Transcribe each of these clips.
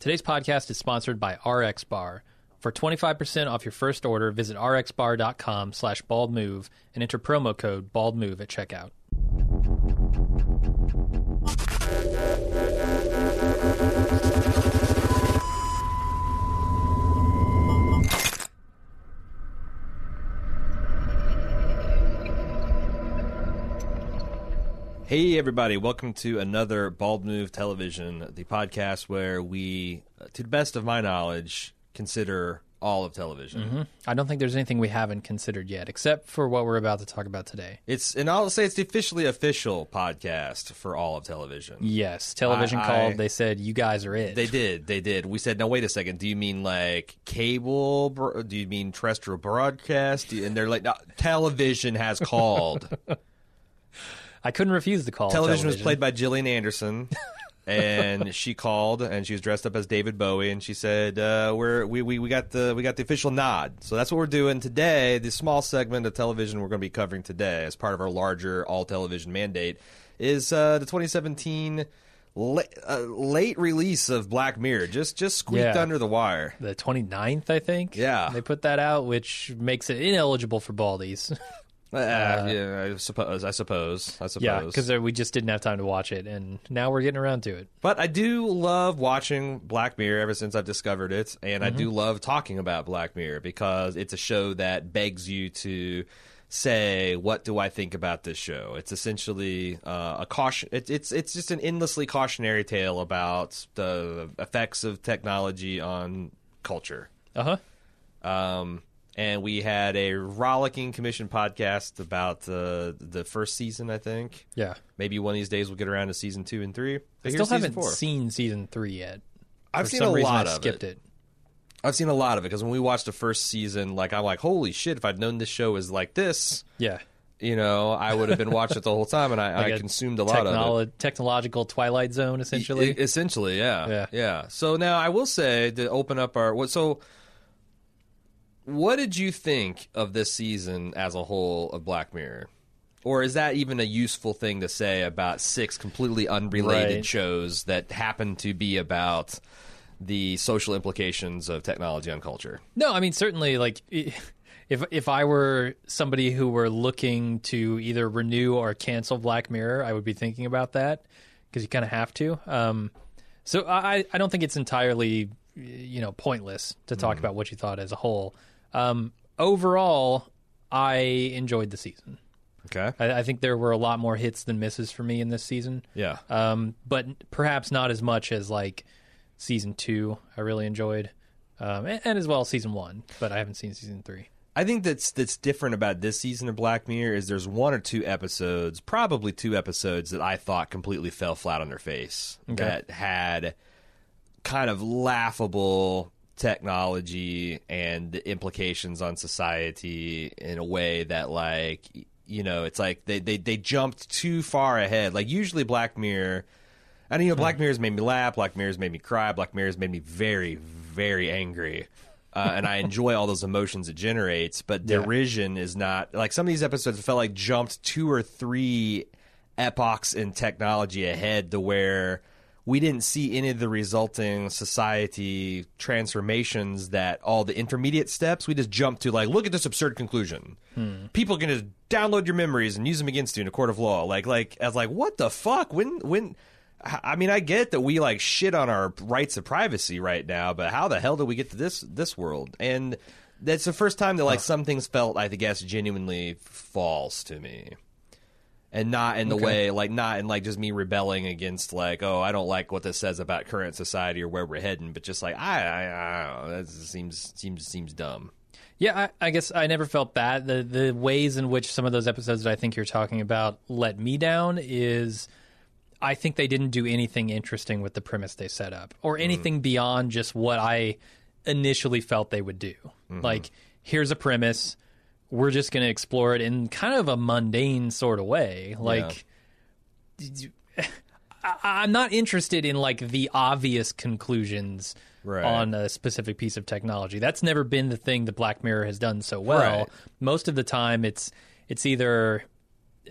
Today's podcast is sponsored by RX Bar. For 25% off your first order, visit rxbar.com slash baldmove and enter promo code baldmove at checkout. Hey, everybody, welcome to another Bald Move Television, the podcast where we, uh, to the best of my knowledge, consider all of television. I don't think there's anything we haven't considered yet, except for what we're about to talk about today. It's, and I'll say it's the officially official podcast for all of television. Yes, television I- called. I- they said, you guys are it. They did, they did. We said, no, wait a second. Do you mean like cable? Do you mean terrestrial broadcast? And they're like, no, television has called. I couldn't refuse the call. television was played by Gillian Anderson. and she called and she was dressed up as David Bowie and she said uh, we're we, we, we got the we got the official nod so that's what we're doing today the small segment of television we're going to be covering today as part of our larger all television mandate is uh, the 2017 la- uh, late release of Black Mirror just just squeaked Yeah. under the wire the 29th, I think. Yeah. They put that out, which makes it ineligible for baldies. uh, yeah I suppose I suppose I suppose yeah, because we just didn't have time to watch it, and now we're getting around to it. But I do love watching Black Mirror ever since I've discovered it, and I do love talking about Black Mirror because it's a show that begs you to say, "What do I think about this show?" It's essentially uh, a caution. It, it's it's just an endlessly cautionary tale about the effects of technology on culture. Uh huh. Um, and we had a rollicking commission podcast about uh, the first season, I think. Yeah. Maybe one of these days we'll get around to season two and three. I still haven't four. seen season three yet. I've For seen some a lot I of skipped it. it. I've seen a lot of it because when we watched the first season, like I'm like, holy shit! If I'd known this show was like this, Yeah. you know, I would have been watching it the whole time, and I, Like I a consumed a lot of it. Technological Twilight Zone, essentially. E- essentially, yeah, Yeah. So now I will say to open up our what so. What did you think of this season as a whole of Black Mirror? Or is that even a useful thing to say about six completely unrelated Right. shows that happen to be about the social implications of technology on culture? No, I mean certainly like if if I were somebody who were looking to either renew or cancel Black Mirror, I would be thinking about that because you kind of have to. Um, so I I don't think it's entirely you know pointless to talk about what you thought as a whole. Um, overall, I enjoyed the season. Okay. I, I think there were a lot more hits than misses for me in this season. Yeah. um, but perhaps not as much as like season two. I really enjoyed, um, and, and as well season one, but I haven't seen season three. I think that's that's different about this season of Black Mirror is there's one or two episodes, probably two episodes that I thought completely fell flat on their face okay. that had kind of laughable technology and the implications on society in a way that like you know it's like they they, they jumped too far ahead like usually black mirror and you know black mirror's made me laugh black mirror's made me cry black mirror's made me very very angry uh, and I enjoy all those emotions it generates. But Yeah. derision is not like some of these episodes felt like jumped two or three epochs in technology ahead to where we didn't see any of the resulting society transformations that all the intermediate steps. We just jumped to like look at this absurd conclusion. Hmm. People can just download your memories and use them against you in a court of law. Like like as like what the fuck? When when I mean, I get that we like shit on our rights of privacy right now, but how the hell did we get to this this world? And that's the first time that like some things felt, I guess, genuinely false to me, and not in the way like not in like just me rebelling against like oh I don't like what this says about current society or where we're heading, but just like I I, I don't know that seems seems seems dumb. Yeah, I, I guess I never felt bad. The the ways in which some of those episodes that I think you're talking about let me down is I think they didn't do anything interesting with the premise they set up or mm-hmm. anything beyond just what I initially felt they would do. Mm-hmm. Like, here's a premise. We're just going to explore it in kind of a mundane sort of way. Like, I, I'm not interested in like the obvious conclusions Right. on a specific piece of technology. That's never been the thing that Black Mirror has done so well. Right. Most of the time, it's it's either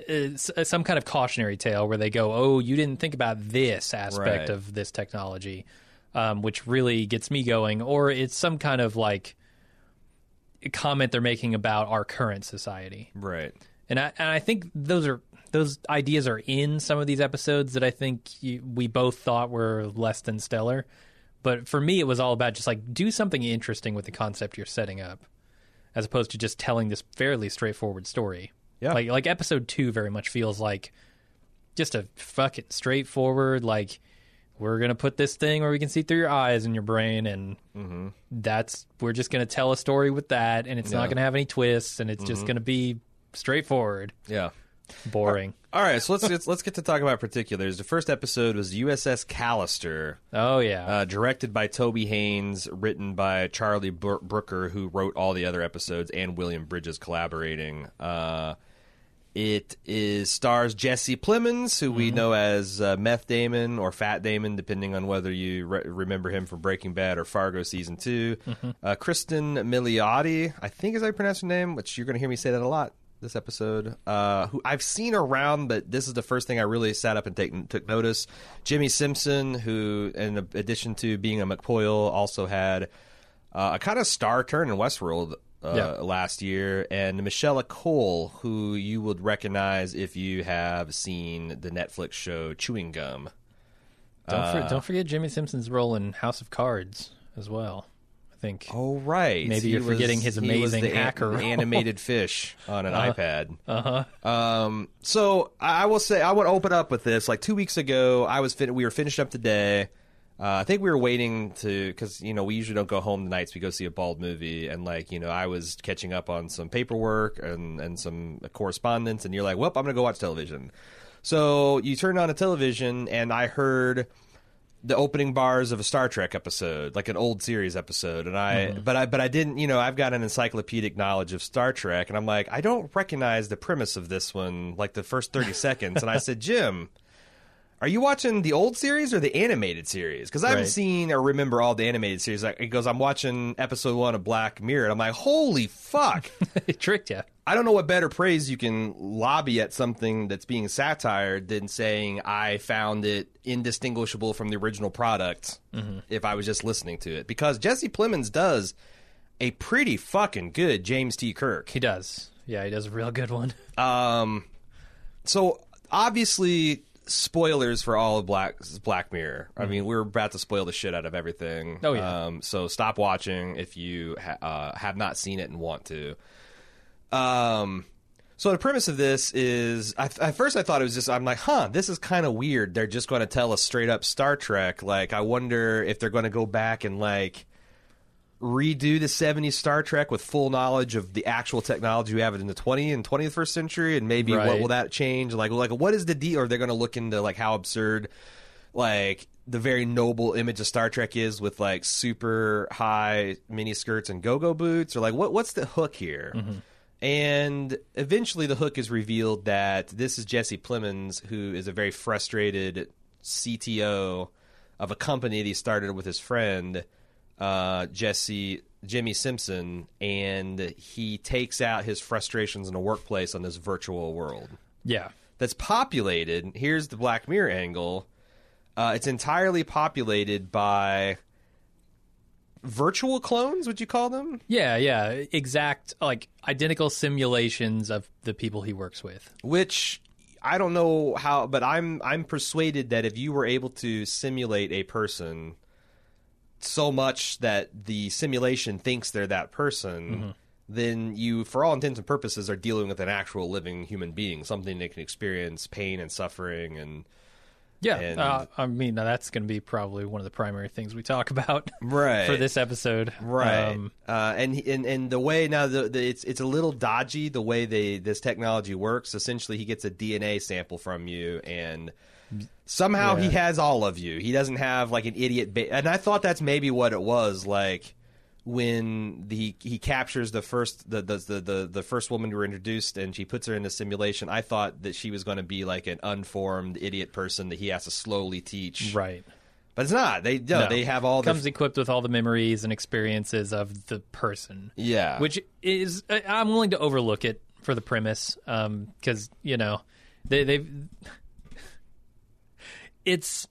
uh, s- some kind of cautionary tale where they go, "Oh, you didn't think about this aspect Right. of this technology," um, which really gets me going, or it's some kind of like comment they're making about our current society. Right. And I, and I think those are those ideas are in some of these episodes that I think you, we both thought were less than stellar. But for me, it was all about just like do something interesting with the concept you're setting up, as opposed to just telling this fairly straightforward story. Yeah. Like like episode two very much feels like just a fucking straightforward like we're gonna put this thing where we can see through your eyes and your brain and that's we're just gonna tell a story with that and it's Yeah. not gonna have any twists and it's just gonna be straightforward Yeah. boring All right, so let's let's, let's get to talk about particulars. The first episode was USS Callister, oh yeah uh, directed by Toby Haynes, written by Charlie Brooker, who wrote all the other episodes, and William Bridges collaborating. Uh, it is stars Jesse Plemons, who we know as uh, Meth Damon or Fat Damon, depending on whether you re- remember him from Breaking Bad or Fargo season 2 Uh, Kristen Milioti, I think is how you pronounce her name, which you're going to hear me say that a lot this episode. Uh, who I've seen around, but this is the first thing I really sat up and take, took notice. Jimmy Simpson, who in addition to being a McPoyle, also had uh, a kind of star turn in Westworld uh, Yeah. last year, and Michelle Cole, who you would recognize if you have seen the Netflix show Chewing Gum. don't, uh, don't forget Jimmy Simpson's role in House of Cards as well I think Oh right, Maybe He you're forgetting his was amazing the an- hacker role. animated fish on an iPad. uh-huh Um, so I will say I to open up with this. Like two weeks ago, I was fin- we were finished up today. Uh, I think we were waiting to because you know we usually don't go home the nights. We go see a bald movie, and like you know I was catching up on some paperwork and and some correspondence, and you're like, well, I'm gonna go watch television. So you turned on a television, and I heard the opening bars of a Star Trek episode, like an old series episode, and I but I but I didn't, you know, I've got an encyclopedic knowledge of Star Trek and I'm like, I don't recognize the premise of this one like the first 30 seconds. And I said, "Jim, are you watching the old series or the animated series? Because I haven't Right. seen or remember all the animated series. Like, he goes, I'm watching episode one of Black Mirror. And I'm like, holy fuck. it tricked you I don't know what better praise you can lobby at something that's being satired than saying I found it indistinguishable from the original product if I was just listening to it. Because Jesse Plemons does a pretty fucking good James T. Kirk. he does yeah he does a real good one Um, so obviously spoilers for all of Black Black Mirror. I mean, we're about to spoil the shit out of everything. Oh, yeah. Um, so stop watching if you ha- uh, have not seen it and want to. Um. So the premise of this is, I, at first I thought it was just, I'm like, huh, this is kind of weird. They're just going to tell us straight up Star Trek. Like, I wonder if they're going to go back and like redo the 70s Star Trek with full knowledge of the actual technology we have in the 20 and 21st century, and maybe what will that change? Like, like what is the deal? Or they're going to look into like how absurd, like the very noble image of Star Trek is with like super high mini skirts and go-go boots, or like what what's the hook here? Mm-hmm. And eventually, the hook is revealed that this is Jesse Plemons, who is a very frustrated CTO of a company that he started with his friend uh, Jesse Jimmy Simpson, and he takes out his frustrations in the workplace on this virtual world yeah that's populated. Here's the Black Mirror angle. Uh, it's entirely populated by virtual clones. Would you call them? Yeah, yeah, exact like identical simulations of the people he works with. which I don't know how, but I'm I'm persuaded that if you were able to simulate a person so much that the simulation thinks they're that person, then you, for all intents and purposes, are dealing with an actual living human being, something that can experience pain and suffering and Yeah, And- uh, I mean that's going to be probably one of the primary things we talk about right for this episode. Right, Um, uh, and and and the way now the, the it's it's a little dodgy the way they this technology works. Essentially, he gets a DNA sample from you, and somehow he has all of you. He doesn't have like an idiot. Ba- and I thought that's maybe what it was like when the he captures the first the the, the the the first woman who were introduced and she puts her in the simulation. I thought that she was going to be like an unformed idiot person that he has to slowly teach. right. But it's not. They no, No. they have all the comes equipped with all the memories and experiences of the person. yeah which is I'm willing to overlook it for the premise um, because you know they they've it's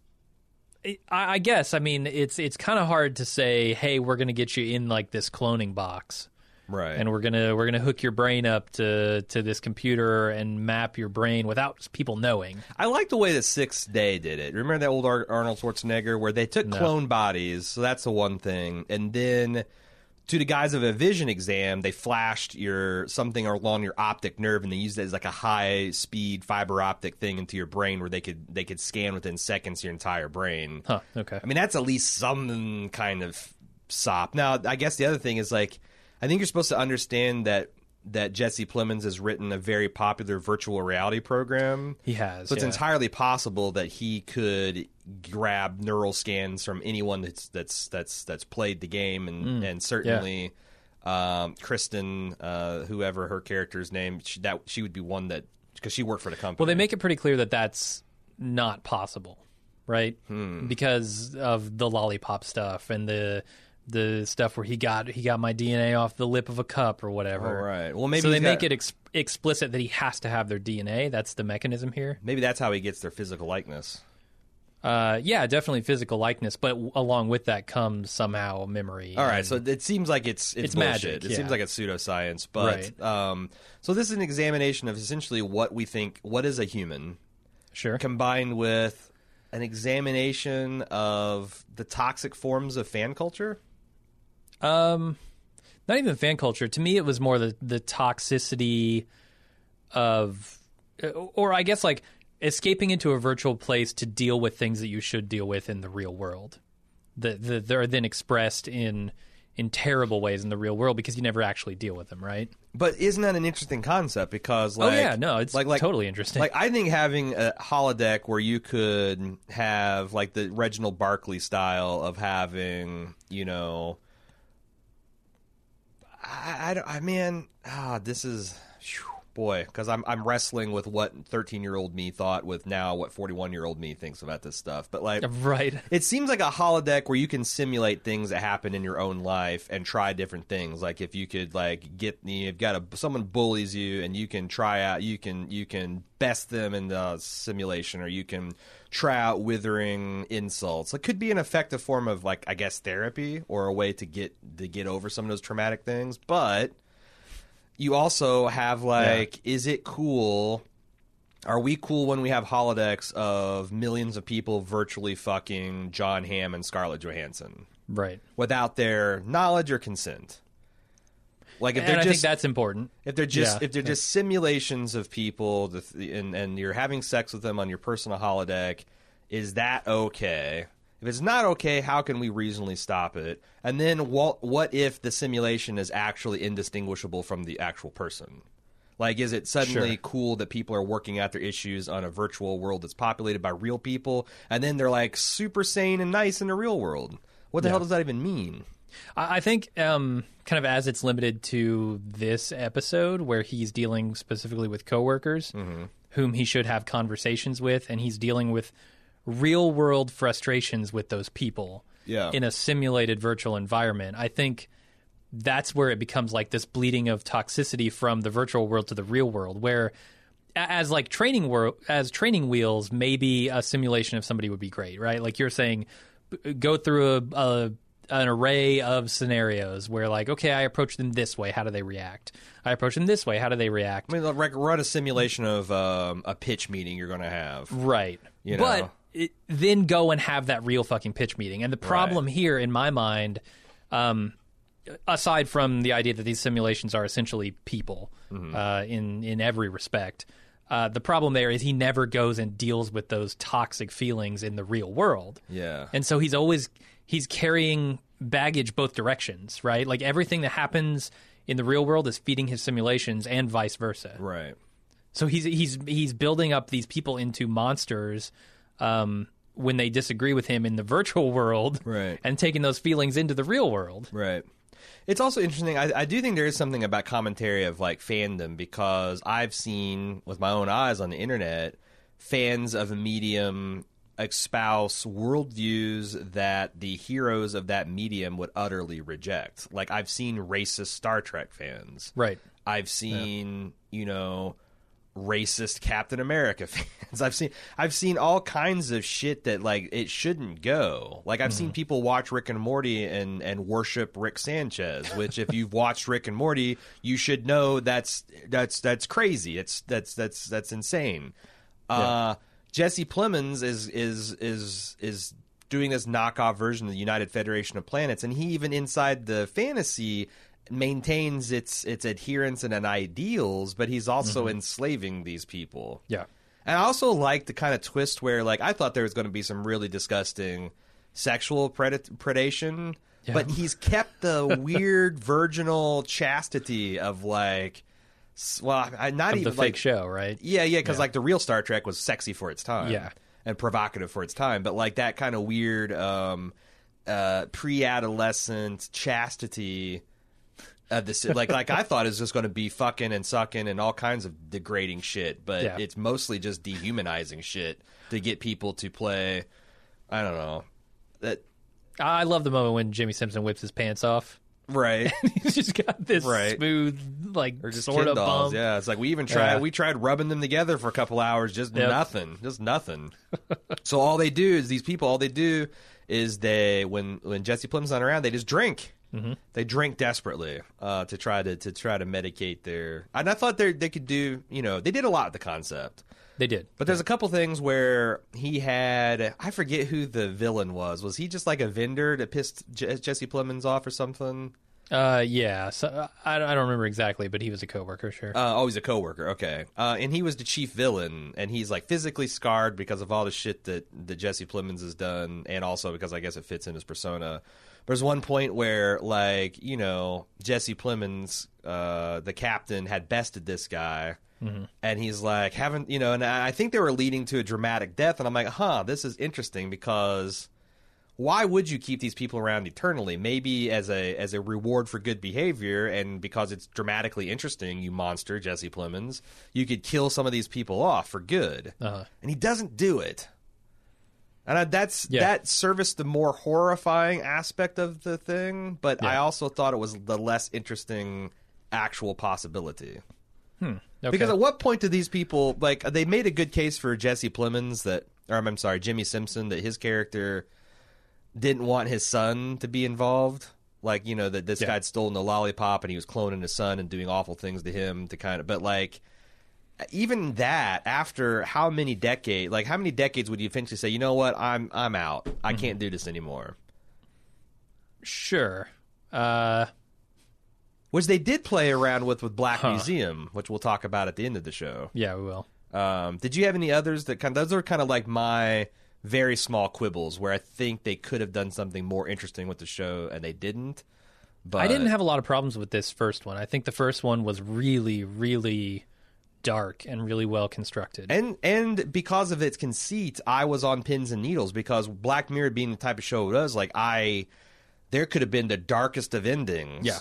I, I guess. I mean, it's it's kind of hard to say, "Hey, we're going to get you in like this cloning box." Right. and we're gonna we're gonna hook your brain up to to this computer and map your brain without people knowing. I like the way that Sixth Day did it. Remember that old Ar- Arnold Schwarzenegger where they took clone bodies, so that's the one thing, and then to the guise of a vision exam, they flashed your something along your optic nerve, and they used it as like a high speed fiber optic thing into your brain, where they could they could scan within seconds your entire brain. Huh? Okay. I mean, that's at least some kind of sop. Now, I guess the other thing is like, I think you're supposed to understand that that Jesse Plemons has written a very popular virtual reality program. He has. So it's yeah. entirely possible that he could grab neural scans from anyone that's that's that's that's played the game, and Mm. and certainly. Um, Kristen, uh, whoever her character's name, she, that she would be one that because she worked for the company. Well, they make it pretty clear that that's not possible, right? Hmm. Because of the lollipop stuff and the the stuff where he got he got my DNA off the lip of a cup or whatever. All right. Well, maybe so they he's make it ex- explicit that he has to have their DNA. That's the mechanism here. maybe that's how he gets their physical likeness. Uh, yeah, definitely physical likeness, but w- along with that comes somehow memory. All right, so it seems like it's it's, It's magic, It yeah. seems like it's pseudoscience, but um, so this is an examination of essentially what we think what is a human, sure. combined with an examination of the toxic forms of fan culture. Um, not even fan culture. To me, it was more the the toxicity of, or I guess like escaping into a virtual place to deal with things that you should deal with in the real world. That that they're then expressed in in terrible ways in the real world because you never actually deal with them, right? But isn't that an interesting concept? Because like, oh yeah, no, it's like like totally interesting. Like I think having a holodeck where you could have like the Reginald Barclay style of having, you know, I, I, don't- I mean, ah, this is phew, boy because I'm I'm wrestling with what 13 year old me thought with now what 41 year old me thinks about this stuff. But like, right. it seems like a holodeck where you can simulate things that happen in your own life and try different things. Like if you could like get you've got a someone bullies you and you can try out you can you can best them in the simulation or you can try out withering insults. It could be an effective form of like I guess therapy or a way to get to get over some of those traumatic things. But you also have like is it cool are we cool when we have holodecks of millions of people virtually fucking Jon Hamm and Scarlett Johansson Right. without their knowledge or consent? Like if and they're I think just that's important. if they're just Yeah. if they're just simulations of people the and and you're having sex with them on your personal holodeck, is that okay? If it's not okay, how can we reasonably stop it? And then what what if the simulation is actually indistinguishable from the actual person? Like, is it suddenly Sure. cool that people are working out their issues on a virtual world that's populated by real people, and then they're like super sane and nice in the real world? What the hell does that even mean? I think, um, kind of as it's limited to this episode, where he's dealing specifically with coworkers Mm-hmm. whom he should have conversations with, and he's dealing with real world frustrations with those people Yeah. in a simulated virtual environment. I think that's where it becomes like this bleeding of toxicity from the virtual world to the real world, where as like training wor- as training wheels, maybe a simulation of somebody would be great, right? Like you're saying, b- go through a, a an array of scenarios where like, okay, I approach them this way, how do they react? I approach them this way, how do they react? I mean, like, run a simulation of um, a pitch meeting you're going to have. Right. You but know? it, then go and have that real fucking pitch meeting. And the problem here, in my mind, um, aside from the idea that these simulations are essentially people Mm-hmm. uh, in in every respect, uh, the problem there is he never goes and deals with those toxic feelings in the real world. Yeah. And so he's always he's carrying baggage both directions, right? Like everything that happens in the real world is feeding his simulations and vice versa. Right. So he's he's he's building up these people into monsters um, when they disagree with him in the virtual world, Right. And taking those feelings into the real world. Right. It's also interesting. I, I do think there is something about commentary of like fandom because I've seen with my own eyes on the internet fans of a medium espouse worldviews that the heroes of that medium would utterly reject. Like I've seen racist Star Trek fans. Right. I've seen, you know, racist Captain America fans. I've seen I've seen all kinds of shit that like it shouldn't go. Like I've seen people watch Rick and Morty and and worship Rick Sanchez, which if you've watched Rick and Morty, you should know that's that's that's crazy. It's that's that's that's insane. Uh Jesse Plemons is is is is doing this knockoff version of the United Federation of Planets, and he even inside the fantasy maintains its its adherence and ideals, but he's also mm-hmm. enslaving these people. Yeah. And I also like the kind of twist where, like, I thought there was going to be some really disgusting sexual pred- predation, Yeah. but he's kept the weird virginal chastity of like, well, I, not Of the even fake like show, right? yeah, yeah, because like the real Star Trek was sexy for its time, Yeah. and provocative for its time, but like that kind of weird um, uh, pre-adolescent chastity of this, like like I thought it was just going to be fucking and sucking and all kinds of degrading shit, but Yeah. it's mostly just dehumanizing shit to get people to play. I don't know that I love the moment when Jimmy Simpson whips his pants off. Right. He's just got this Right. smooth, like Or just sort kid of dolls, bump. yeah. It's like we even tried Yeah. we tried rubbing them together for a couple hours, just Yep. nothing, just nothing. so all they do is these people, all they do is they when when Jesse Plem's not around, they just drink. Mm-hmm. They drink desperately uh, to try to to try to medicate their. And I thought they they could do you know they did a lot with the concept. They did. But there's a couple things where he had I forget who the villain was. Was he just like a vendor that pissed J- Jesse Plemons off or something? Uh, yeah. So I, I don't remember exactly, but he was a coworker, sure. Uh, oh, he's a coworker. Okay, uh, and he was the chief villain, and he's like physically scarred because of all the shit that that Jesse Plemons has done, and also because I guess it fits in his persona. There's one point where, like, you know, Jesse Plemons, uh, the captain, had bested this guy, and he's like, haven't you know? And I I think they were leading to a dramatic death, and I'm like, huh, this is interesting because why would you keep these people around eternally? Maybe as a as a reward for good behavior, and because it's dramatically interesting, you monster Jesse Plemons, you could kill some of these people off for good, Uh-huh. and he doesn't do it. And I, that's Yeah. that serviced the more horrifying aspect of the thing, but I also thought it was the less interesting actual possibility. Okay. Because at what point do these people like they made a good case for Jesse Plemons that, or I'm sorry, Jimmy Simpson that his character didn't want his son to be involved. Like you know that this Yeah. guy had stolen the lollipop and he was cloning his son and doing awful things to him to kind of. But like even that after how many decades? Like how many decades would you eventually say, you know what, I'm I'm out. I Mm-hmm. can't do this anymore. sure. Uh, Which they did play around with with Black Huh. Museum, which we'll talk about at the end of the show. yeah, we will. Um, did you have any others that kind? Those are kind of like my very small quibbles where I think they could have done something more interesting with the show and they didn't. But I didn't have a lot of problems with this first one. I think the first one was really, really dark and really well constructed. and and because of its conceit, I was on pins and needles because Black Mirror being the type of show it was, like I, there could have been the darkest of endings. Yeah.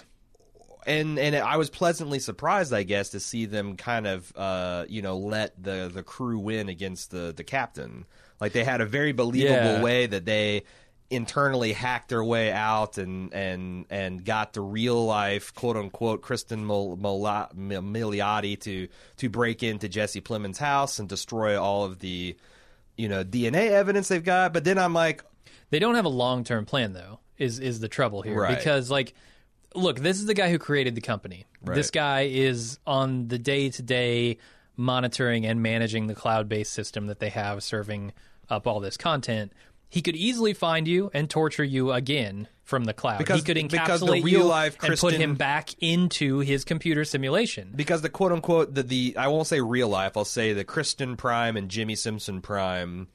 And and I was pleasantly surprised, I guess, to see them kind of, uh, you know, let the the crew win against the the captain. Like they had a very believable Yeah. way that they internally hacked their way out and and and got the real life quote unquote Kristen Mil- Mila- Mil- Milioti to to break into Jesse Plemons' house and destroy all of the you know DNA evidence they've got. But then I'm like, They don't have a long term plan though. Is is the trouble here? Right. Because like, look, this is the guy who created the company. Right. This guy is on the day to day monitoring and managing the cloud based system that they have serving up all this content. He could easily find you and torture you again from the cloud. Because- he could encapsulate the you real-life and put him back into his computer simulation. because the quote unquote the, the I won't say real life, I'll say the Kristen Prime and Jimmy Simpson Prime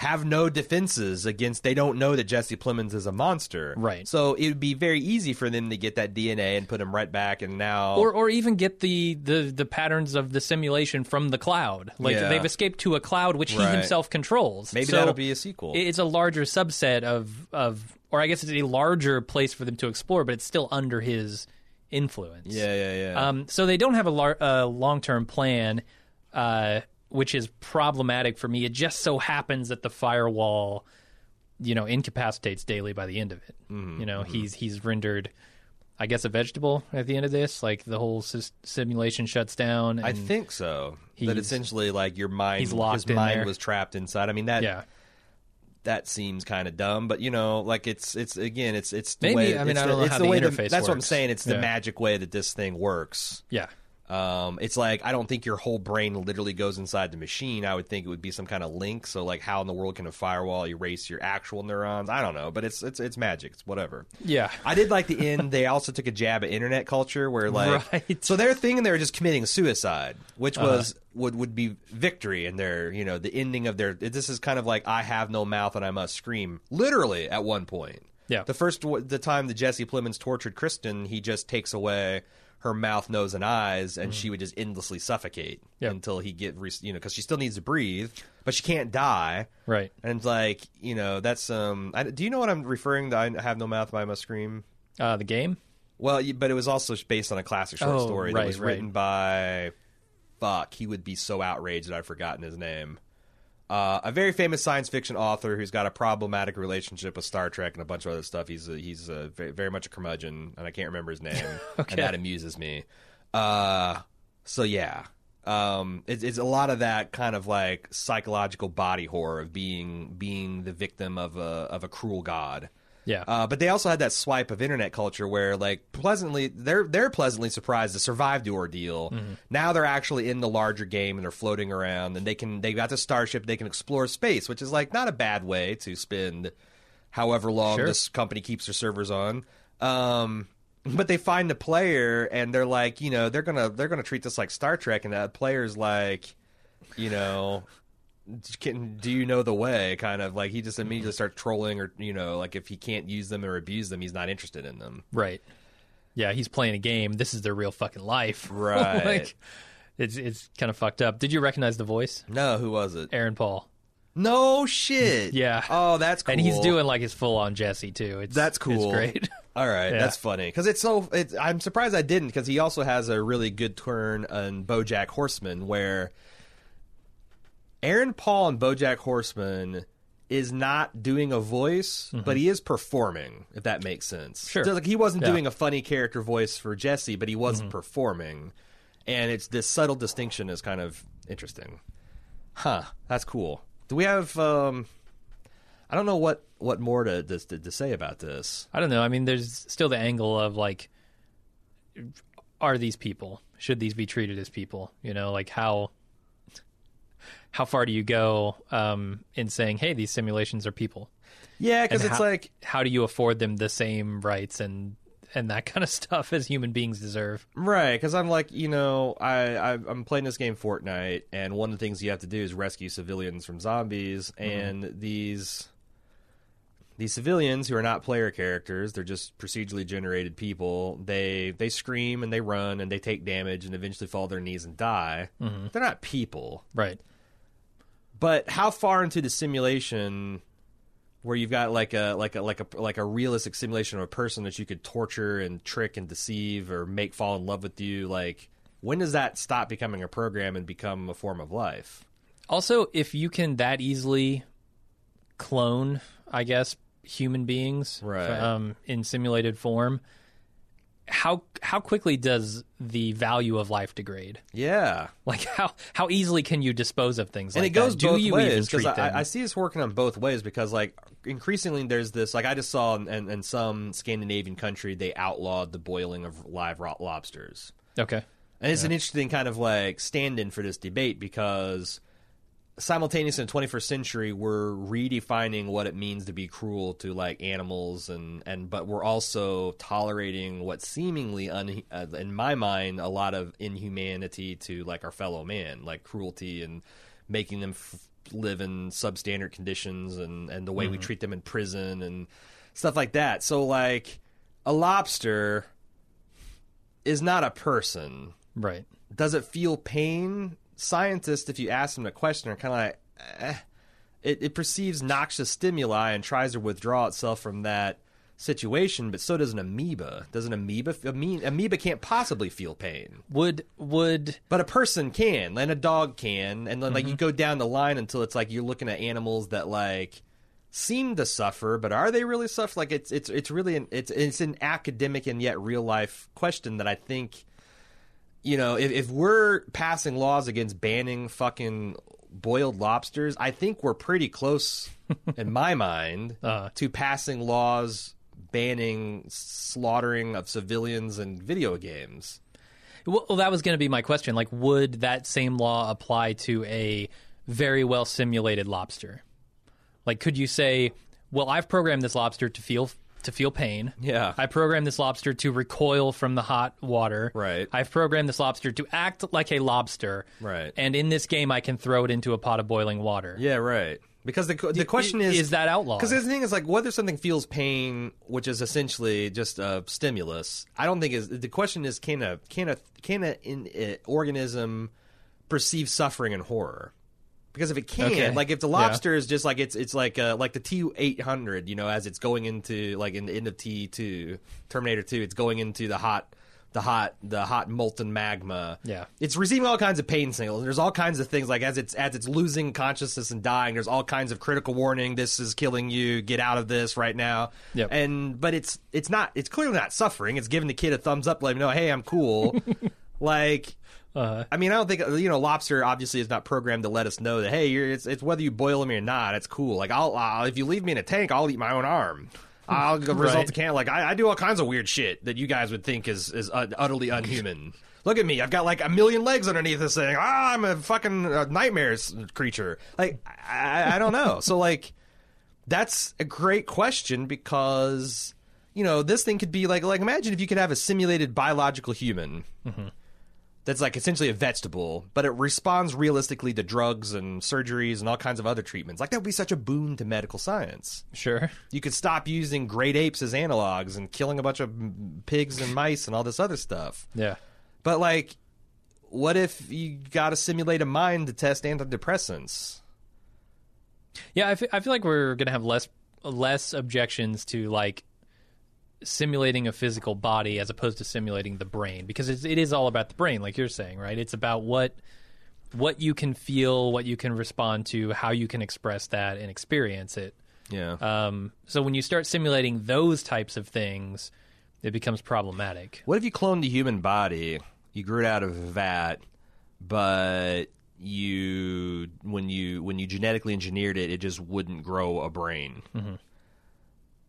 have no defenses against they don't know that Jesse Plemons is a monster. Right. So it would be very easy for them to get that DNA and put him right back and now or or even get the, the the patterns of the simulation from the cloud. Like Yeah. they've escaped to a cloud which he himself controls. maybe So that'll be a sequel. It's a larger subset of of or I guess it's a larger place for them to explore, but it's still under his influence. yeah, yeah, yeah. Um, so they don't have a, lar- a long term plan, uh, which is problematic for me. It just so happens that the firewall, you know, incapacitates Daly by the end of it. Mm-hmm, you know, he's he's rendered I guess, a vegetable at the end of this. Like the whole sis- simulation shuts down. And, I think so. That essentially like your mind, he's locked his in mind there. was trapped inside. I mean that Yeah. that seems kind of dumb, but you know, like it's it's again, it's it's the Maybe, way. I mean, it's I the, don't know how the the interface That's what I'm saying. It's the Yeah. magic way that this thing works. Yeah. Um, it's like I don't think your whole brain literally goes inside the machine. I would think it would be some kind of link. So like, how in the world can a firewall erase your actual neurons? I don't know, but it's it's it's magic. It's whatever. Yeah. I did like the end. They also took a jab at internet culture, where like, Right. so they're thinking they were just committing suicide, which Uh-huh. was would would be victory, and their you know the ending of their. This is kind of like I have no mouth and I must scream, literally at one point. Yeah. The first the time that Jesse Plemons tortured Kristen, he just takes away her mouth, nose, and eyes, and she would just endlessly suffocate. Yep. until he get re- you know because she still needs to breathe, but she can't die. Right. And it's like you know that's um. I, do you know what I'm referring to? I have no mouth, but I must scream. Uh, the game. Well, but it was also based on a classic short Oh, story that right, was right. written by. Fuck, he would be so outraged that I've forgotten his name. Uh, a very famous science fiction author who's got a problematic relationship with Star Trek and a bunch of other stuff. He's a, he's a, very, very much a curmudgeon, and I can't remember his name, Okay. and that amuses me. Uh, so yeah, um, it's, it's a lot of that kind of like psychological body horror of being being the victim of a of a cruel god. Yeah. Uh, but they also had that swipe of internet culture where, like, pleasantly they're they're pleasantly surprised to survive the ordeal. Now they're actually in the larger game and they're floating around and they can they got the starship. They can explore space, which is like not a bad way to spend however long Sure. this company keeps their servers on. Um, but they find the player and they're like, you know, they're gonna they're gonna treat this like Star Trek, and that player's like, you know, can do you know the way? Kind of like he just immediately starts trolling, or you know, like if he can't use them or abuse them, he's not interested in them. Right. Yeah, he's playing a game. This is their real fucking life. Right. like, it's it's kind of fucked up. Did you recognize the voice? No, who was it? Aaron Paul. No shit. Yeah. Oh, that's cool. And he's doing like his full on Jesse too. It's That's cool. It's great. All right, Yeah. that's funny because it's so. It's, I'm surprised I didn't because he also has a really good turn on BoJack Horseman where Aaron Paul and BoJack Horseman is not doing a voice, but he is performing. If that makes sense. Mm-hmm. Sure. So, like he wasn't Yeah. Mm-hmm. doing a funny character voice for Jesse, but he wasn't performing, and it's this subtle distinction is kind of interesting. Huh. That's cool. Do we have? um I don't know what what more to to, to say about this. I don't know. I mean, there's still the angle of like, are these people? Should these be treated as people? You know, like how how far do you go um, in saying, "Hey, these simulations are people"? Yeah, because it's how- like how do you afford them the same rights and and that kind of stuff as human beings deserve? right. Because I'm like, you know, I, I I'm playing this game Fortnite, and one of the things you have to do is rescue civilians from zombies, and these these civilians who are not player characters, they're just procedurally generated people. They they scream and they run and they take damage and eventually fall to their knees and die. They're not people. Right. But how far into the simulation where you've got like a like a like a like a realistic simulation of a person that you could torture and trick and deceive or make fall in love with you like when does that stop becoming a program and become a form of life? Also, if you can that easily clone, I guess, human beings Right. um, in simulated form, how how quickly does the value of life degrade? Yeah. Like how how easily can you dispose of things and like it goes that? Both ways because? I, I see this working on both ways because like increasingly there's this like I just saw in, in, in some Scandinavian country they outlawed the boiling of live ro- lobsters. okay. And it's an interesting kind of like stand in for this debate because simultaneously in the 21st century we're redefining what it means to be cruel to like animals and and but we're also tolerating what seemingly un, uh, in my mind a lot of inhumanity to like our fellow man like cruelty and making them f- live in substandard conditions and and the way we treat them in prison and stuff like that so like a lobster is not a person Right. does it feel pain? Scientists, if you ask them a question, are kind of like, eh. it, it perceives noxious stimuli and tries to withdraw itself from that situation, but so does an amoeba. Does an amoeba? I amoeba can't possibly feel pain, Would would but a person can, and a dog can, and then like Mm-hmm. you go down the line until it's like you're looking at animals that like seem to suffer, but are they really suffer? Like it's it's it's really an it's it's an academic and yet real life question that I think you know if if we're passing laws against banning fucking boiled lobsters, I think we're pretty close in my mind Uh. to passing laws banning slaughtering of civilians in video games. Well, well, that was going to be my question. Like, would that same law apply to a very well simulated lobster? Like, could you say, "Well, I've programmed this lobster to feel to feel pain. Yeah. I programmed this lobster to recoil from the hot water. Right. I've programmed this lobster to act like a lobster. Right. And in this game, I can throw it into a pot of boiling water. Yeah, right. Because the the question is is that outlawed? Because the thing is like whether something feels pain, which is essentially just a stimulus. I don't think is the question is can a can a can a in, uh, organism perceive suffering and horror? Because if it can, Okay. like if the Yeah. lobster is just like it's it's like uh, like the T eight hundred, you know, as it's going into like in the end of T two Terminator two, it's going into the hot the hot the hot molten magma. Yeah. It's receiving all kinds of pain signals. There's all kinds of things like as it's as it's losing consciousness and dying. There's all kinds of critical warning. This is killing you. Get out of this right now. Yep. And but it's it's not. It's clearly not suffering. It's giving the kid a thumbs up, letting him know, hey, I'm cool. like. Uh, I mean, I don't think you know. Lobster obviously is not programmed to let us know that hey, you're, it's, it's whether you boil them or not. It's cool. Like I'll, I'll if you leave me in a tank, I'll eat my own arm. I'll go result Right. to can like I, I do all kinds of weird shit that you guys would think is is uh, utterly unhuman. Look at me, I've got like a million legs underneath this thing. Ah, I'm a fucking uh, nightmares creature. Like I, I, don't know. So like that's a great question because you know this thing could be like like imagine if you could have a simulated biological human that's like essentially a vegetable, but it responds realistically to drugs and surgeries and all kinds of other treatments. Like that would be such a boon to medical science. sure. You could stop using great apes as analogs and killing a bunch of pigs and mice and all this other stuff. Yeah. But like, what if you got to simulate a mind to test antidepressants? Yeah, I fe- I feel like we're gonna have less less objections to like simulating a physical body as opposed to simulating the brain because it's, it is all about the brain, like you're saying, right? It's about what what you can feel, what you can respond to, how you can express that and experience it. Yeah. Um, so when you start simulating those types of things, it becomes problematic. What if you cloned the human body? You grew it out of a vat, but you when you when you genetically engineered it, it just wouldn't grow a brain. Mm-hmm.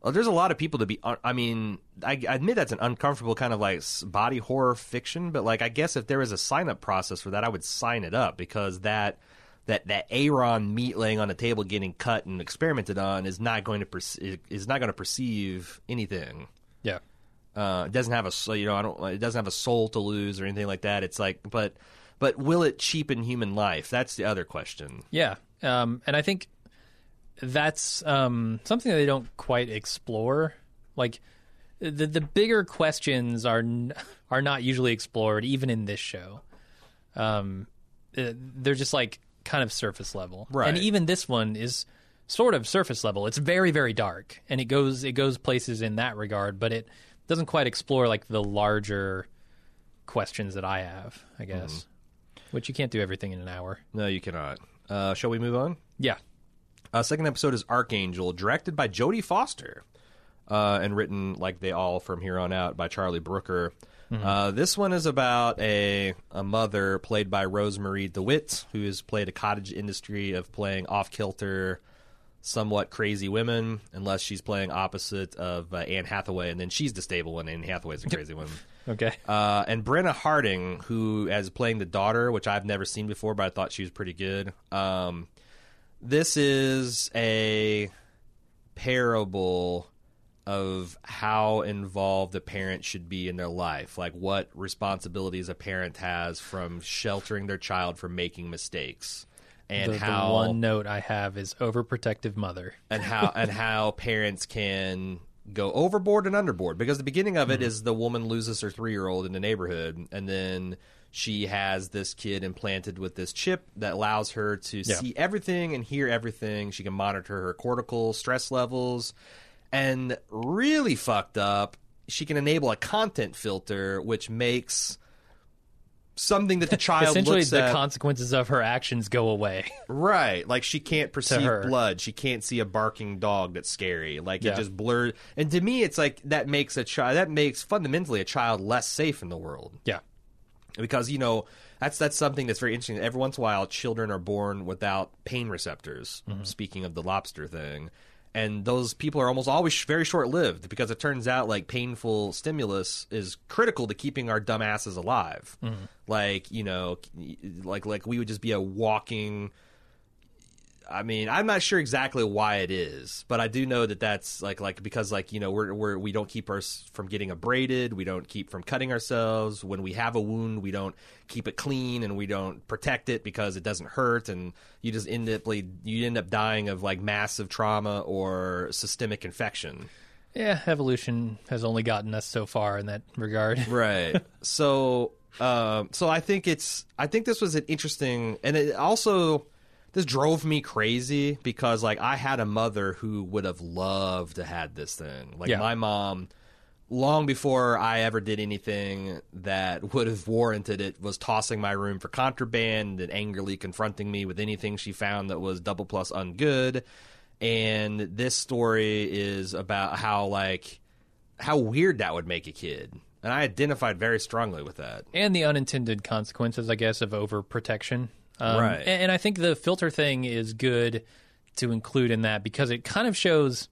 Well, there's a lot of people to be. I mean, I, I admit that's an uncomfortable kind of like body horror fiction, but like I guess if there was a sign up process for that, I would sign it up because that that that Aaron meat laying on the table getting cut and experimented on is not going to perce- is not going to perceive anything. Yeah. Uh, it doesn't have a you know I don't it doesn't have a soul to lose or anything like that. It's like but but will it cheapen human life? That's the other question. Yeah, um, and I think that's um, something that they don't quite explore. Like the the bigger questions are n- are not usually explored, even in this show. Um, uh, they're just like kind of surface level, Right. And even this one is sort of surface level. It's very very dark, and it goes it goes places in that regard, but it doesn't quite explore like the larger questions that I have. I guess, which you can't do everything in an hour. No, you cannot. Uh, shall we move on? Yeah. Uh, second episode is Archangel, directed by Jodie Foster, uh, and written like they all from here on out by Charlie Brooker. Uh, this one is about a a mother played by Rosemarie DeWitt, who has played a cottage industry of playing off kilter, somewhat crazy women, unless she's playing opposite of uh, Anne Hathaway, and then she's the stable one. Anne Hathaway's the crazy one. Okay. Uh, and Brenna Harding, who as playing the daughter, which I've never seen before, but I thought she was pretty good. Um, this is a parable of how involved a parent should be in their life, like what responsibilities a parent has from sheltering their child from making mistakes, and the, how the one note I have is overprotective mother. and how and how parents can go overboard and underboard. Because the beginning of it mm-hmm. is the woman loses her three year old in the neighborhood and then she has this kid implanted with this chip that allows her to Yeah. see everything and hear everything she can monitor her cortical stress levels and really fucked up she can enable a content filter which makes something that the child Essentially, looks the at. consequences of her actions go away. Right. Like she can't perceive blood. She can't see a barking dog that's scary. Like Yeah. it just blurs. And to me, it's like that makes a child, that makes fundamentally a child less safe in the world. yeah. Because, you know, that's that's something that's very interesting. Every once in a while, children are born without pain receptors, mm-hmm. speaking of the lobster thing. And those people are almost always sh- very short lived because it turns out like painful stimulus is critical to keeping our dumbasses alive. Mm-hmm. Like, you know, like like we would just be a walking I mean, I'm not sure exactly why it is, but I do know that that's like like because like you know we're we're we don't keep us from getting abraded, we don't keep from cutting ourselves. When we have a wound, we don't keep it clean and we don't protect it because it doesn't hurt, and you just end up you end up dying of like massive trauma or systemic infection. Yeah, evolution has only gotten us so far in that regard. right so um so i think it's i think this was an interesting and it also this drove me crazy because like i had a mother who would have loved to had this thing like Yeah. my mom long before i ever did anything that would have warranted it was tossing my room for contraband and angrily confronting me with anything she found that was double plus ungood and this story is about how like how weird that would make a kid. And I identified very strongly with that. and the unintended consequences, I guess, of overprotection. Um, Right. And, and I think the filter thing is good to include in that because it kind of shows.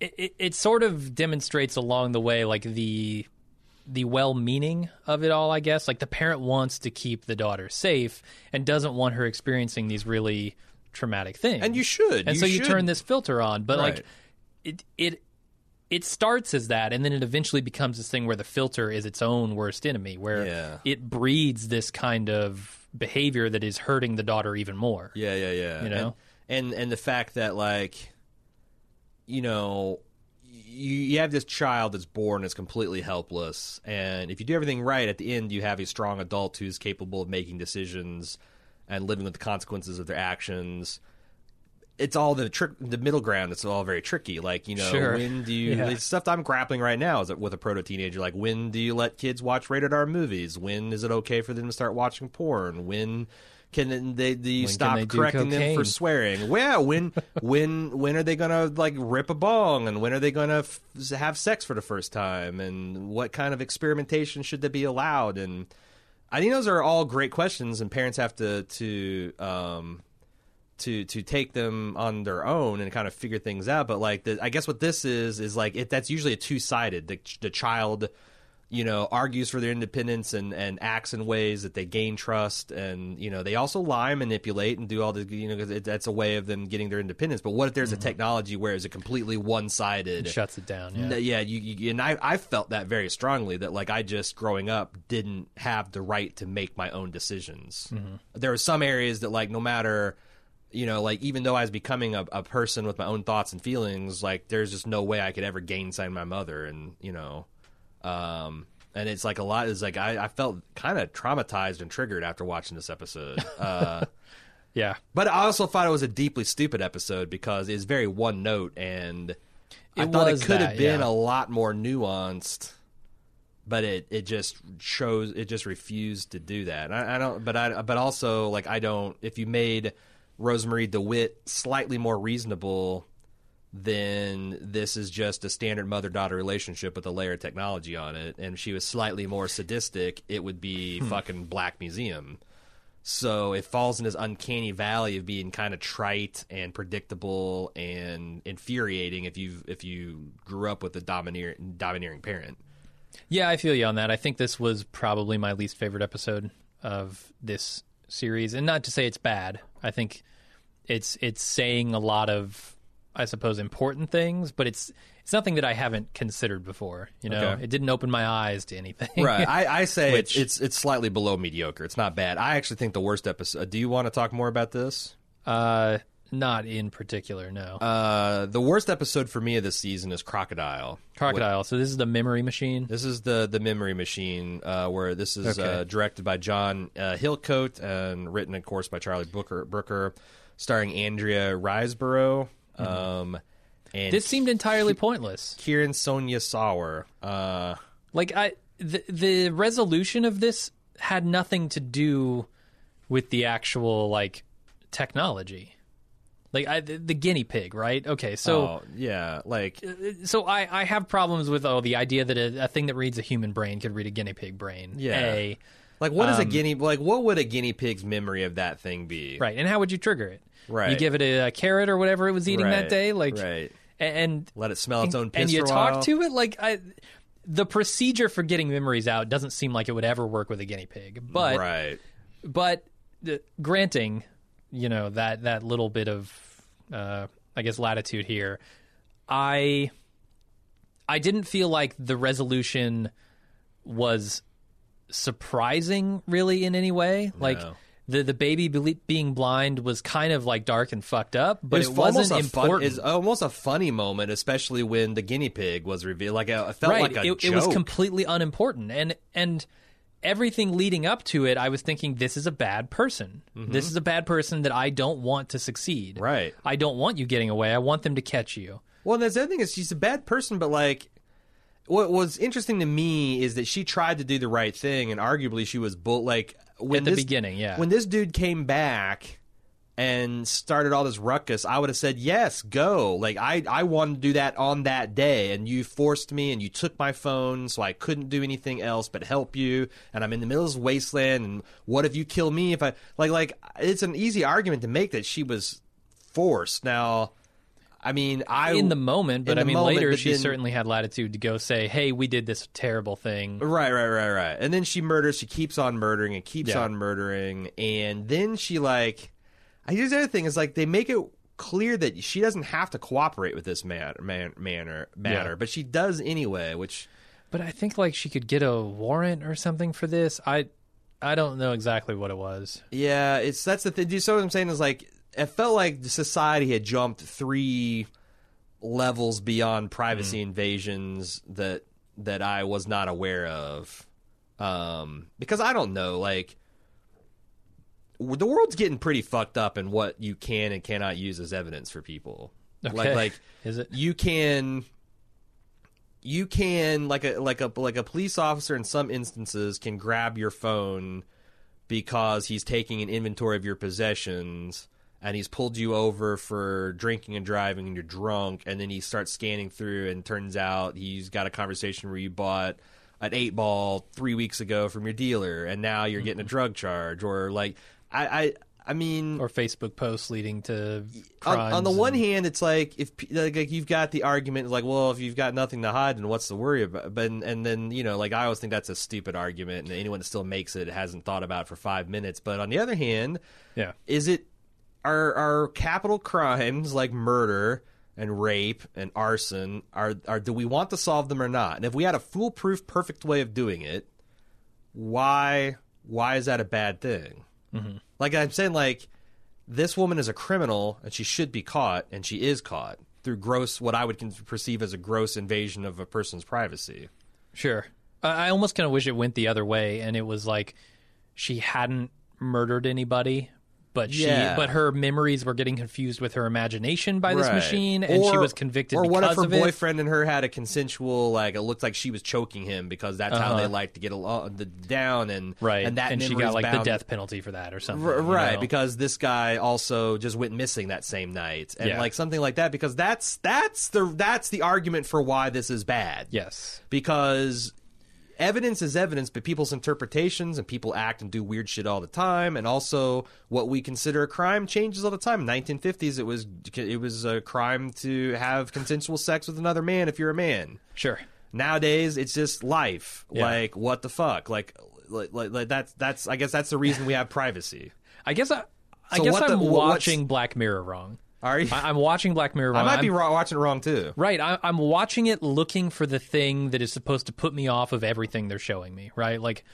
It, it, it sort of demonstrates along the way, like the the well-meaning of it all. I guess, like the parent wants to keep the daughter safe and doesn't want her experiencing these really traumatic things. And you should. and You so you should. turn this filter on but Right. like it it it starts as that and then it eventually becomes this thing where the filter is its own worst enemy where Yeah. it breeds this kind of behavior that is hurting the daughter even more Yeah, yeah, yeah. You know? and, and and the fact that like, you know, you you have this child that's born as completely helpless, and if you do everything right, at the end you have a strong adult who's capable of making decisions and living with the consequences of their actions. It's all the trick, the middle ground. It's all very tricky. Like you know, Sure. when do you? Yeah. The stuff I'm grappling right now is with a proto teenager. Like when do you let kids watch rated R movies? When is it okay for them to start watching porn? When can they? Do you When stop correcting them for swearing? Well, when when when are they gonna like rip a bong? And when are they gonna f- have sex for the first time? And what kind of experimentation should they be allowed? And I think those are all great questions, and parents have to to um, to to take them on their own and kind of figure things out. But like, the, I guess what this is is like it, that's usually a two sided. The, the child, you know, argues for their independence and and acts in ways that they gain trust, and you know, they also lie, manipulate, and do all the you know, 'cause it, that's a way of them getting their independence. But what if there's a mm-hmm. technology where it's a completely one sided? it shuts it down yeah. Yeah, you, you and I, I felt that very strongly that like I just growing up didn't have the right to make my own decisions. Mm-hmm. There were some areas that like no matter you know like even though I was becoming a, a person with my own thoughts and feelings, like there's just no way I could ever gainsay my mother, and you know, um, and it's like a lot is like I, I felt kind of traumatized and triggered after watching this episode. Uh, yeah but I also thought it was a deeply stupid episode because it's very one note and I It thought it could have been yeah. a lot more nuanced. But it, it just shows it just refused to do that. I, I don't. But I. But also like I don't. If you made Rosemarie DeWitt slightly more reasonable, than this is just a standard mother daughter relationship with a layer of technology on it. And she was slightly more sadistic, it would be Hmm. fucking Black Museum. So it falls in this uncanny valley of being kind of trite and predictable and infuriating if you if you grew up with a domineering domineering parent. Yeah, I feel you on that. I think this was probably my least favorite episode of this series, and not to say it's bad. I think it's it's saying a lot of, I suppose, important things, but it's it's nothing that I haven't considered before. You know, Okay. it didn't open my eyes to anything. Right. I, I say it's, it's it's slightly below mediocre. It's not bad. I actually think the worst episode. Do you want to talk more about this? uh, not in particular. No, Uh, the worst episode for me of this season is Crocodile. Crocodile. So this is the memory machine. This is the the memory machine, uh, where this is Okay. uh, directed by John uh, Hillcoat and written, of course, by Charlie Booker, Brooker, starring Andrea Riseborough. Um, and This seemed entirely pointless. Kiran Sonia Sawar. Uh, Like I, the the resolution of this had nothing to do with the actual like technology. Like I, the, the guinea pig, right? Okay, so oh, yeah, like so I, I have problems with oh the idea that a, a thing that reads a human brain could read a guinea pig brain. Yeah. A, like what is a Um, guinea like what would a guinea pig's memory of that thing be? right, and how would you trigger it? Right. You give it a, a carrot or whatever it was eating that Right, day, like right. a- and Let it smell its own piss and you for a talk while. to it like I. The procedure for getting memories out doesn't seem like it would ever work with a guinea pig, but right. but uh, granting, you know that that little bit of, uh, I guess, latitude here, I I didn't feel like the resolution was surprising, really, in any way. Like the the baby being blind was kind of like dark and fucked up, but it, was wasn't almost a fun- important. it's almost a funny moment, especially when the guinea pig was revealed. Like it felt right, like a it, it was completely unimportant, and and everything leading up to it, I was thinking, this is a bad person. This is a bad person that I don't want to succeed. Mm-hmm. Right. I don't want you getting away. I want them to catch you. Well, and that's the other thing is she's a bad person, but like, what was interesting to me is that she tried to do the right thing, and arguably she was bull. Like when At the this- beginning, yeah. when this dude came back and started all this ruckus, I would have said yes, go. Like I, I wanted to do that on that day, and you forced me, and you took my phone, so I couldn't do anything else but help you. And I'm in the middle of this wasteland, and what if you kill me? If I like, like it's an easy argument to make that she was forced. Now, I mean, I in the moment, but I mean, moment, later she then- certainly had latitude to go say, "Hey, we did this terrible thing." Right, right, right, right. And then she murders. She keeps on murdering and keeps Yeah. on murdering. And then she like. I here's the other thing is like they make it clear that she doesn't have to cooperate with this man, man manner matter, Yeah. but she does anyway. Which But I think like she could get a warrant or something for this. I I don't know exactly what it was. yeah, it's that's the thing. So what I'm saying is like it felt like society had jumped three levels beyond privacy invasions that that I was not aware of. Um, because I don't know, like the world's getting pretty fucked up in what you can and cannot use as evidence for people. Okay. Like, like Is it? you can, you can like a like a like a police officer in some instances can grab your phone because he's taking an inventory of your possessions and he's pulled you over for drinking and driving and you're drunk and then he starts scanning through and turns out he's got a conversation where you bought an eight ball three weeks ago from your dealer and now you're getting a mm-hmm. drug charge or like I I, I mean Or Facebook posts leading to on, crimes. on the one hand, it's like if like, like you've got the argument, like, well, if you've got nothing to hide, then what's the worry about? But and, and then you know, like I always think that's a stupid argument, and anyone that still makes it hasn't thought about it for five minutes. But on the other hand, yeah, is it are are capital crimes like murder and rape and arson are are do we want to solve them or not? And if we had a foolproof, perfect way of doing it, why why is that a bad thing? Mm-hmm. Like I'm saying, like this woman is a criminal and she should be caught, and she is caught through gross what I would perceive as a gross invasion of a person's privacy. sure. I I almost kind of wish it went the other way, and it was like she hadn't murdered anybody, but she, Yeah. but her memories were getting confused with her imagination by this Right. machine, and she was convicted Or because what if her boyfriend and her had a consensual like it looked like she was choking him because that's how Uh-huh. they like to get along the down and Right, and that and she got like bound- the death penalty for that or something. R- you right know? because this guy also just went missing that same night and Yeah. like something like that because that's that's the that's the argument for why this is bad yes, because evidence is evidence, but people's interpretations and people act and do weird shit all the time. And also, what we consider a crime changes all the time. 1950s, it was it was a crime to have consensual sex with another man if you're a man. sure. Nowadays, it's just life. Yeah. Like what the fuck? Like, like, like, like that's that's I guess that's the reason we have privacy. I guess I, I so guess I'm what's- watching Black Mirror wrong. Are you? I, I'm watching Black Mirror wrong. I might be watching it wrong too. Right, I, I'm watching it looking for the thing that is supposed to put me off of everything they're showing me. Right, like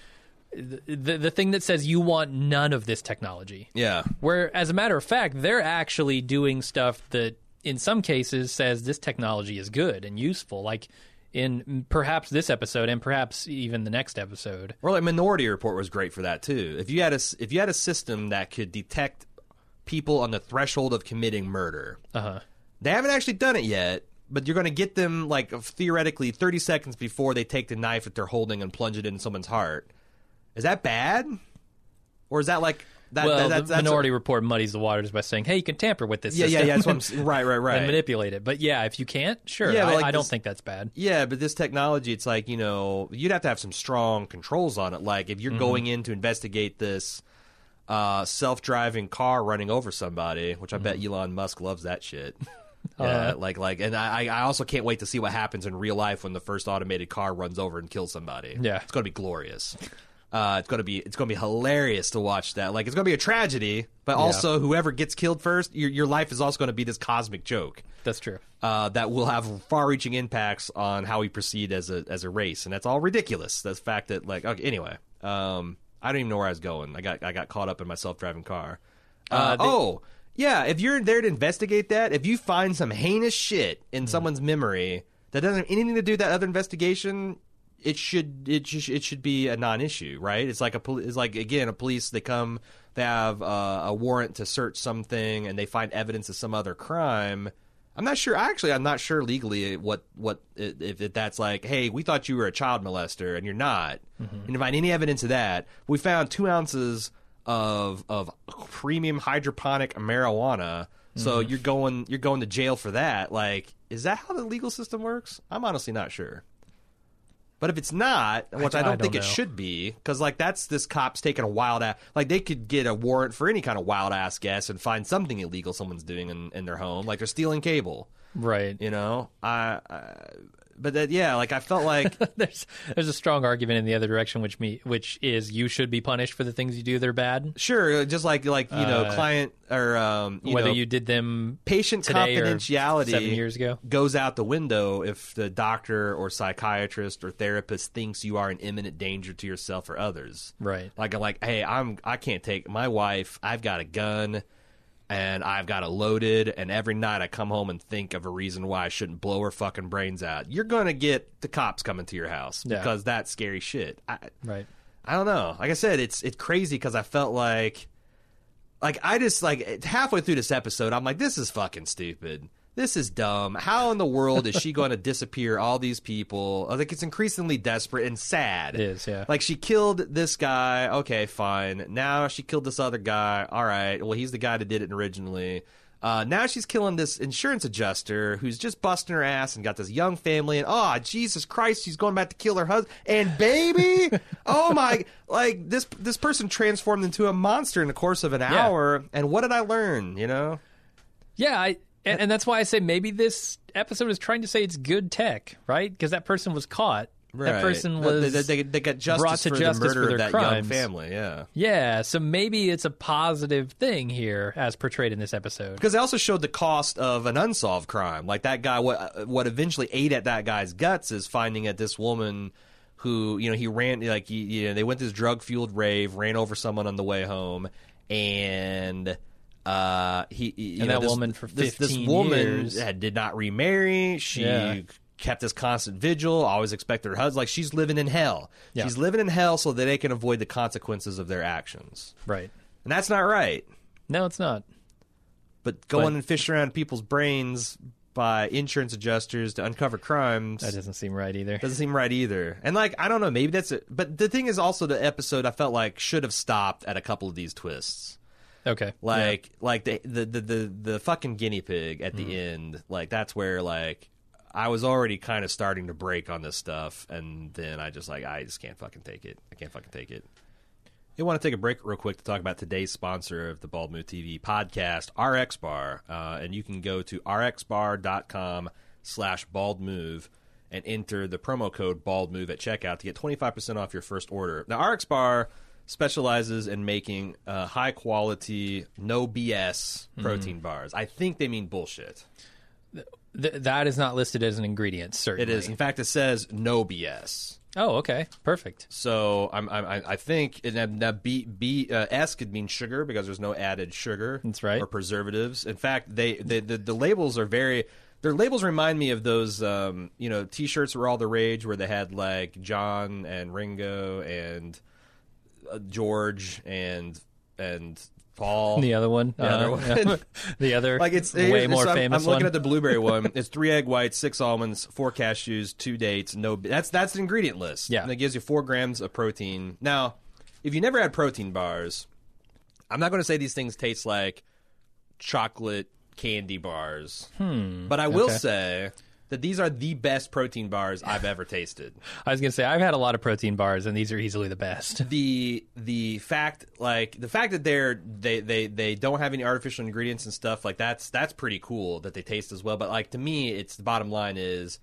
the the, thing that says you want none of this technology. Yeah. Where, as a matter of fact, they're actually doing stuff that, in some cases, says this technology is good and useful. Like in perhaps this episode and perhaps even the next episode. Or like Minority Report was great for that too. If you had a if you had a system that could detect people on the threshold of committing murder, Uh huh. they haven't actually done it yet. But you're going to get them like theoretically 30 seconds before they take the knife that they're holding and plunge it in someone's heart, Is that bad, or is that like that? well, that, that's Minority Report muddies the waters by saying, "Hey, you can tamper with this yeah, yeah, system yeah. That's what I'm, right, right, right. and manipulate it." But yeah, if you can't, sure. Yeah, I, like I don't think that's bad. Yeah, but this technology, it's like, you know, you'd have to have some strong controls on it. Like, if you're Mm-hmm. going in to investigate this uh, self driving car running over somebody, which I bet Mm-hmm. Elon Musk loves that shit. Yeah, like, like, and I, I also can't wait to see what happens in real life when the first automated car runs over and kills somebody. Yeah. it's going to be glorious. Uh, it's gonna be it's gonna be hilarious to watch that. Like it's gonna be a tragedy, but also whoever gets killed first, your your life is also gonna be this cosmic joke That's true. uh, that will have far-reaching impacts on how we proceed as a as a race, and that's all ridiculous. The fact that like okay, anyway, um, I don't even know where I was going. I got I got caught up in my self-driving car. Uh, Uh, the- oh yeah, if you're there to investigate that, if you find some heinous shit in someone's memory that doesn't have anything to do with that other investigation. It should it should it should be a non-issue, right? It's like a poli- it's like again a police they come they have uh, a warrant to search something and they find evidence of some other crime. I'm not sure. Actually, I'm not sure legally what what if, if that's like. Hey, we thought you were a child molester and you're not. Mm-hmm. And to find any evidence of that, we found two ounces of of premium hydroponic marijuana. So mm-hmm. you're going you're going to jail for that. Like, is that how the legal system works? I'm honestly not sure. But if it's not, which I, I don't, don't think it should be, because like that's this cop's taking a wild ass. Like they could get a warrant for any kind of wild ass guess and find something illegal someone's doing in, in their home, like they're stealing cable. Right. You know, I. I but that yeah, like I felt like there's there's a strong argument in the other direction, which me which is you should be punished for the things you do that are bad, sure, just like like you know, Uh, client or um, you whether know, you did them patient confidentiality seven years ago. goes out the window if the doctor or psychiatrist or therapist thinks you are in imminent danger to yourself or others. Right. Like like hey, I'm I can't take my wife. I've got a gun and I've got it loaded and every night I come home and think of a reason why I shouldn't blow her fucking brains out. You're going to get the cops coming to your house Yeah. because that's scary shit. I, Right. I don't know. Like I said, it's it's crazy because I felt like, like I just like halfway through this episode, I'm like, this is fucking stupid. This is dumb. How in the world is she going to disappear all these people? I think it's increasingly desperate and sad. It is, yeah. Like she killed this guy. Okay, fine. Now she killed this other guy. All right. Well, he's the guy that did it originally. Uh, now she's killing this insurance adjuster who's just busting her ass and got this young family. And oh, Jesus Christ, she's going back to kill her husband and baby. oh my! Like this, this person transformed into a monster in the course of an hour. And what did I learn? You know? Yeah, I and, and that's why I say maybe this episode is trying to say it's good tech, right? Because that person was caught. That person Right. was They, they, they got justice brought to for justice the murder for their of that crimes. young family. Yeah. Yeah, so maybe it's a positive thing here as portrayed in this episode. because they also showed the cost of an unsolved crime. Like that guy, what what eventually ate at that guy's guts is finding that this woman who you know he ran like he, you know they went to this drug fueled rave, ran over someone on the way home, and. Uh, he, he- you And know, that this, woman for this, this woman years. had, did not remarry. She Yeah. kept this constant vigil. Always expected her husband. Like she's living in hell. Yeah. She's living in hell so that they can avoid the consequences of their actions, Right. and that's not right. No, it's not. But going But- and fishing around people's brains by insurance adjusters to uncover crimes That doesn't seem right either. doesn't seem right either. And like I don't know, maybe that's it. But the thing is also the episode I felt like should have stopped at a couple of these twists. Okay. Like like the the the the, the fucking guinea pig at the end. Like that's where like I was already kind of starting to break on this stuff, and then I just like I just can't fucking take it. I can't fucking take it. You want to take a break real quick to talk about today's sponsor of the Bald Move TV podcast, RX Bar, uh, and you can go to rxbar.com slash bald move and enter the promo code bald move at checkout to get 25% off your first order. Now, RX Bar specializes in making uh, high quality, no BS protein bars. I think they mean bullshit. Th- that is not listed as an ingredient, It certainly. is. In fact, it says no BS. Oh, okay. Perfect. So I'm, I'm I I think and that, that B B uh, S could mean sugar because there's no added sugar. That's right. Or preservatives. In fact, they the the, the labels are very. Their labels remind me of those, um, you know, T-shirts were all the rage, where they had like John and Ringo and George and and Paul. The other one. The other uh, one. the other Like it's way more so I'm- famous I'm, looking one. at the blueberry one. It's three egg whites, six almonds, four cashews, two dates. No, that's that's the ingredient list. Yeah. and it gives you four grams of protein. Now, if you never had protein bars, I'm not going to say these things taste like chocolate candy bars, hmm, but I will okay. say that these are the best protein bars I've ever tasted. I was gonna say I've had a lot of protein bars, and these are easily the best. the the fact like the fact that they're they they they don't have any artificial ingredients and stuff like that's that's pretty cool that they taste as well. But like to me, it's the bottom line is.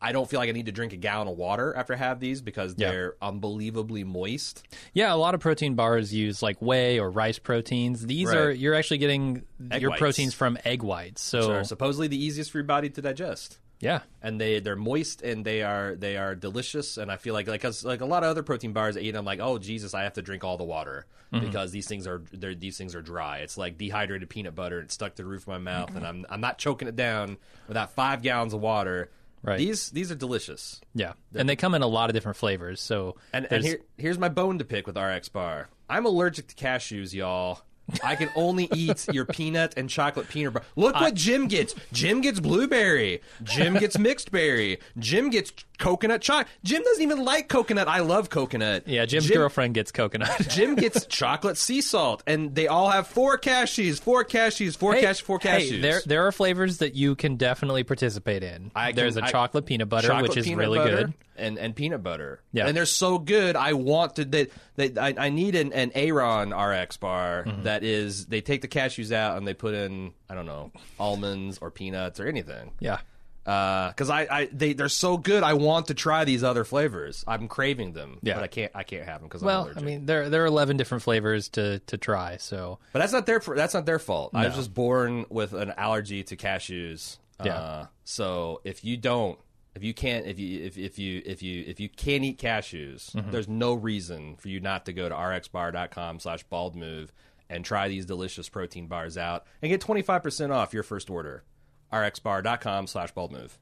I don't feel like I need to drink a gallon of water after I have these because they're unbelievably moist. Yeah, a lot of protein bars use like whey or rice proteins. These Right. are you're actually getting Egg your whites. proteins from egg whites. So supposedly the easiest for your body to digest. Yeah, and they they're moist and they are they are delicious and I feel like like cause like a lot of other protein bars I eat I'm like oh Jesus I have to drink all the water Mm-hmm. because these things are they're, these things are dry it's like dehydrated peanut butter it's stuck to the roof of my mouth and I'm I'm not choking it down without five gallons of water Right. these these are delicious yeah, and they come in a lot of different flavors. So and, and here, here's my bone to pick with RX Bar. I'm allergic to cashews, y'all. I can only eat your peanut and chocolate peanut bar. Look what Jim gets. Jim gets blueberry. Jim gets mixed berry. Jim gets coconut chocolate. Jim doesn't even like coconut. I love coconut. yeah, Jim's Jim, girlfriend gets coconut. Jim gets chocolate sea salt, and they all have four cashews, four cashews, four Hey, cashews, four cashews. Hey, there there are flavors that you can definitely participate in. I can- There's a I- chocolate peanut butter, chocolate which is really butter good. And and peanut butter. Yeah. and they're so good. I want to. They, they I, I need an, an Aaron RX bar Mm-hmm. that is. They take the cashews out and they put in I don't know almonds or peanuts or anything. Yeah. Because I, I they they're so good. I want to try these other flavors. I'm craving them. Yeah. but I can't I can't have them because I'm Well, allergic. I mean, there there are 11 different flavors to to try. So But that's not their that's not their fault. I was just born with an allergy to cashews. Yeah. Uh, so if you don't, if you can't, if you if, if you if you if you can't eat cashews, Mm-hmm. there's no reason for you not to go to rxbar.com/slash bald move and try these delicious protein bars out and get 25% off your first order. rxbar.com/slash bald move.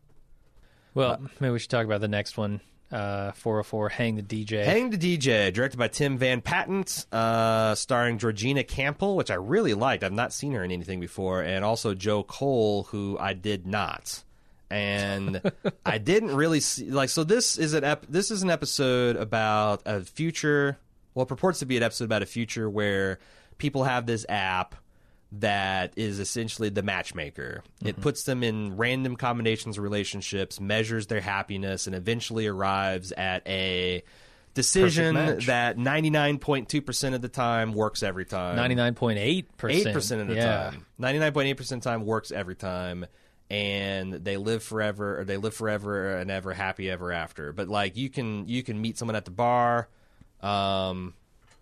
Well, maybe we should talk about the next one. Uh, 404, Hang the DJ. Hang the DJ, directed by Tim Van Patten, uh, starring Georgina Campbell, which I really liked. I've not seen her in anything before, and also Joe Cole, who I did not. And I didn't really see like so. This is an ep- this is an episode about a future. Well, it purports to be an episode about a future where people have this app that is essentially the matchmaker. It puts them in random combinations of relationships, measures their happiness, and eventually arrives at a decision that 99.2% of the time works every time. 99.8%. 8% of the yeah. time. 99.8% of the time works every time. And they live forever, or they live forever and ever happy ever after. But like you can you can meet someone at the bar. Um,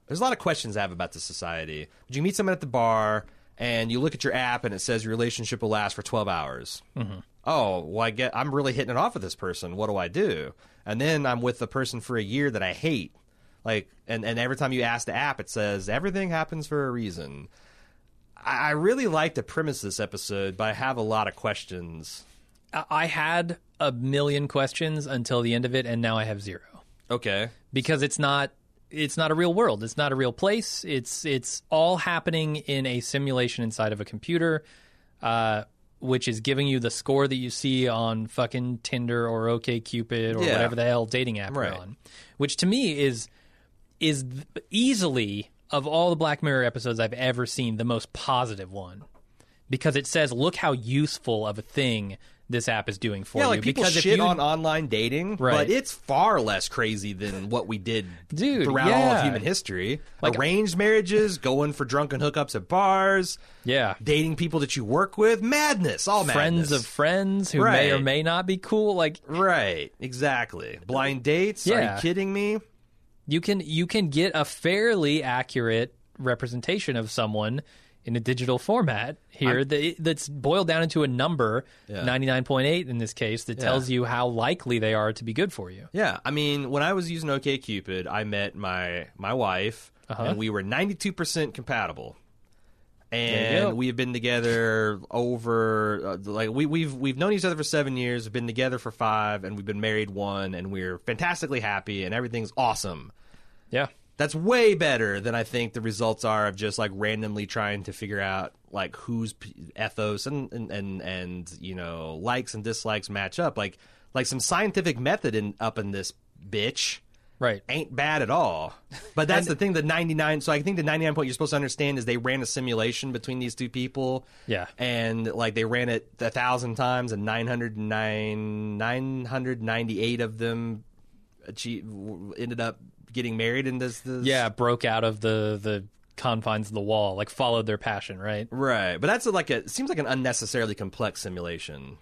there's a lot of questions I have about this society. Would you meet someone at the bar and you look at your app and it says your relationship will last for 12 hours? Mm-hmm. Oh, well, I get I'm really hitting it off with this person. What do I do? And then I'm with the person for a year that I hate. Like, and, and every time you ask the app, it says everything happens for a reason. I, I really like the premise of this episode, but I have a lot of questions. I I had a million questions until the end of it, and now I have zero Okay. because it's not it's not a real world. It's not a real place. It's it's all happening in a simulation inside of a computer, uh, which is giving you the score that you see on fucking Tinder or OKCupid or Yeah. whatever the hell dating app Right. you're on. Which to me is is easily of all the Black Mirror episodes I've ever seen the most positive one because it says look how useful of a thing this app is doing for Yeah, you. like people because if shit you, on online dating, Right. but it's far less crazy than what we did Dude, throughout all of human history. Like- Arranged marriages, going for drunken hookups at bars, yeah, dating people that you work with, madness, all friends madness. of friends who may or may not be cool. Like right, exactly. Blind dates? Are you kidding me? You can you can get a fairly accurate representation of someone in a digital format here that, that's boiled down into a number, Yeah. ninety nine point eight in this case, that tells you how likely they are to be good for you. Yeah, I mean, when I was using OKCupid, I met my my wife, Uh-huh. and we were ninety two percent compatible. And we have been together over uh, like we, we've we've known each other for seven years, we've been together for five, and we've been married one, and we're fantastically happy, and everything's awesome. Yeah, That's way better than I think the results are of just like randomly trying to figure out like whose ethos and, and and and you know likes and dislikes match up. Like like some scientific method in up in this bitch, Right. ain't bad at all. But that's the thing. The ninety nine. So I think the ninety nine point you're supposed to understand is they ran a simulation between these two people. Yeah. and like they ran it a thousand times, and nine hundred nine nine hundred ninety eight of them achieve, ended up getting married in this. this Yeah, broke out of the the confines of the wall, like followed their passion, right? right. But that's like a it seems like an unnecessarily complex simulation.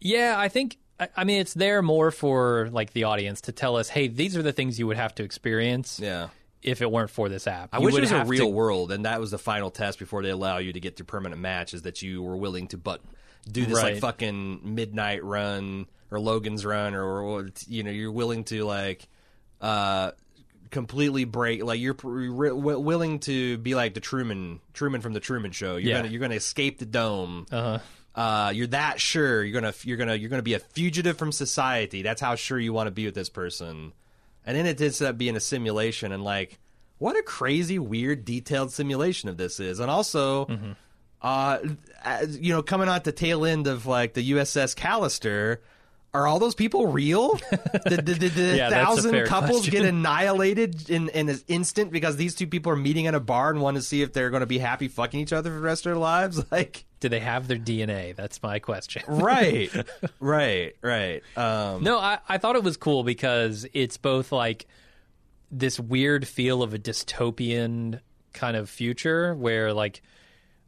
Yeah, I think I, I mean it's there more for like the audience to tell us, hey, these are the things you would have to experience Yeah. if it weren't for this app. I You wish it was a real to- world, and that was the final test before they allow you to get to permanent match. Is that you were willing to but do this like fucking midnight run or Logan's run, or, or you know you're willing to like uh completely break like you're pr- re- willing to be like the Truman Truman from the Truman Show. You're Yeah. gonna you're gonna escape the dome. Uh-huh. Uh, you're that sure you're gonna you're gonna you're gonna be a fugitive from society. That's how sure you want to be with this person. And then it ends up being a simulation, and like, what a crazy, weird, detailed simulation of this is. And also, uh, as- you know, coming out the tail end of like the USS Callister. Are all those people real? Did, did, did the Yeah, a thousand couples question. get annihilated in, in an instant because these two people are meeting in a bar and want to see if they're going to be happy fucking each other for the rest of their lives? Like, Do they have their DNA? That's my question. right, right, right. Um, No, I, I thought it was cool because it's both like this weird feel of a dystopian kind of future where like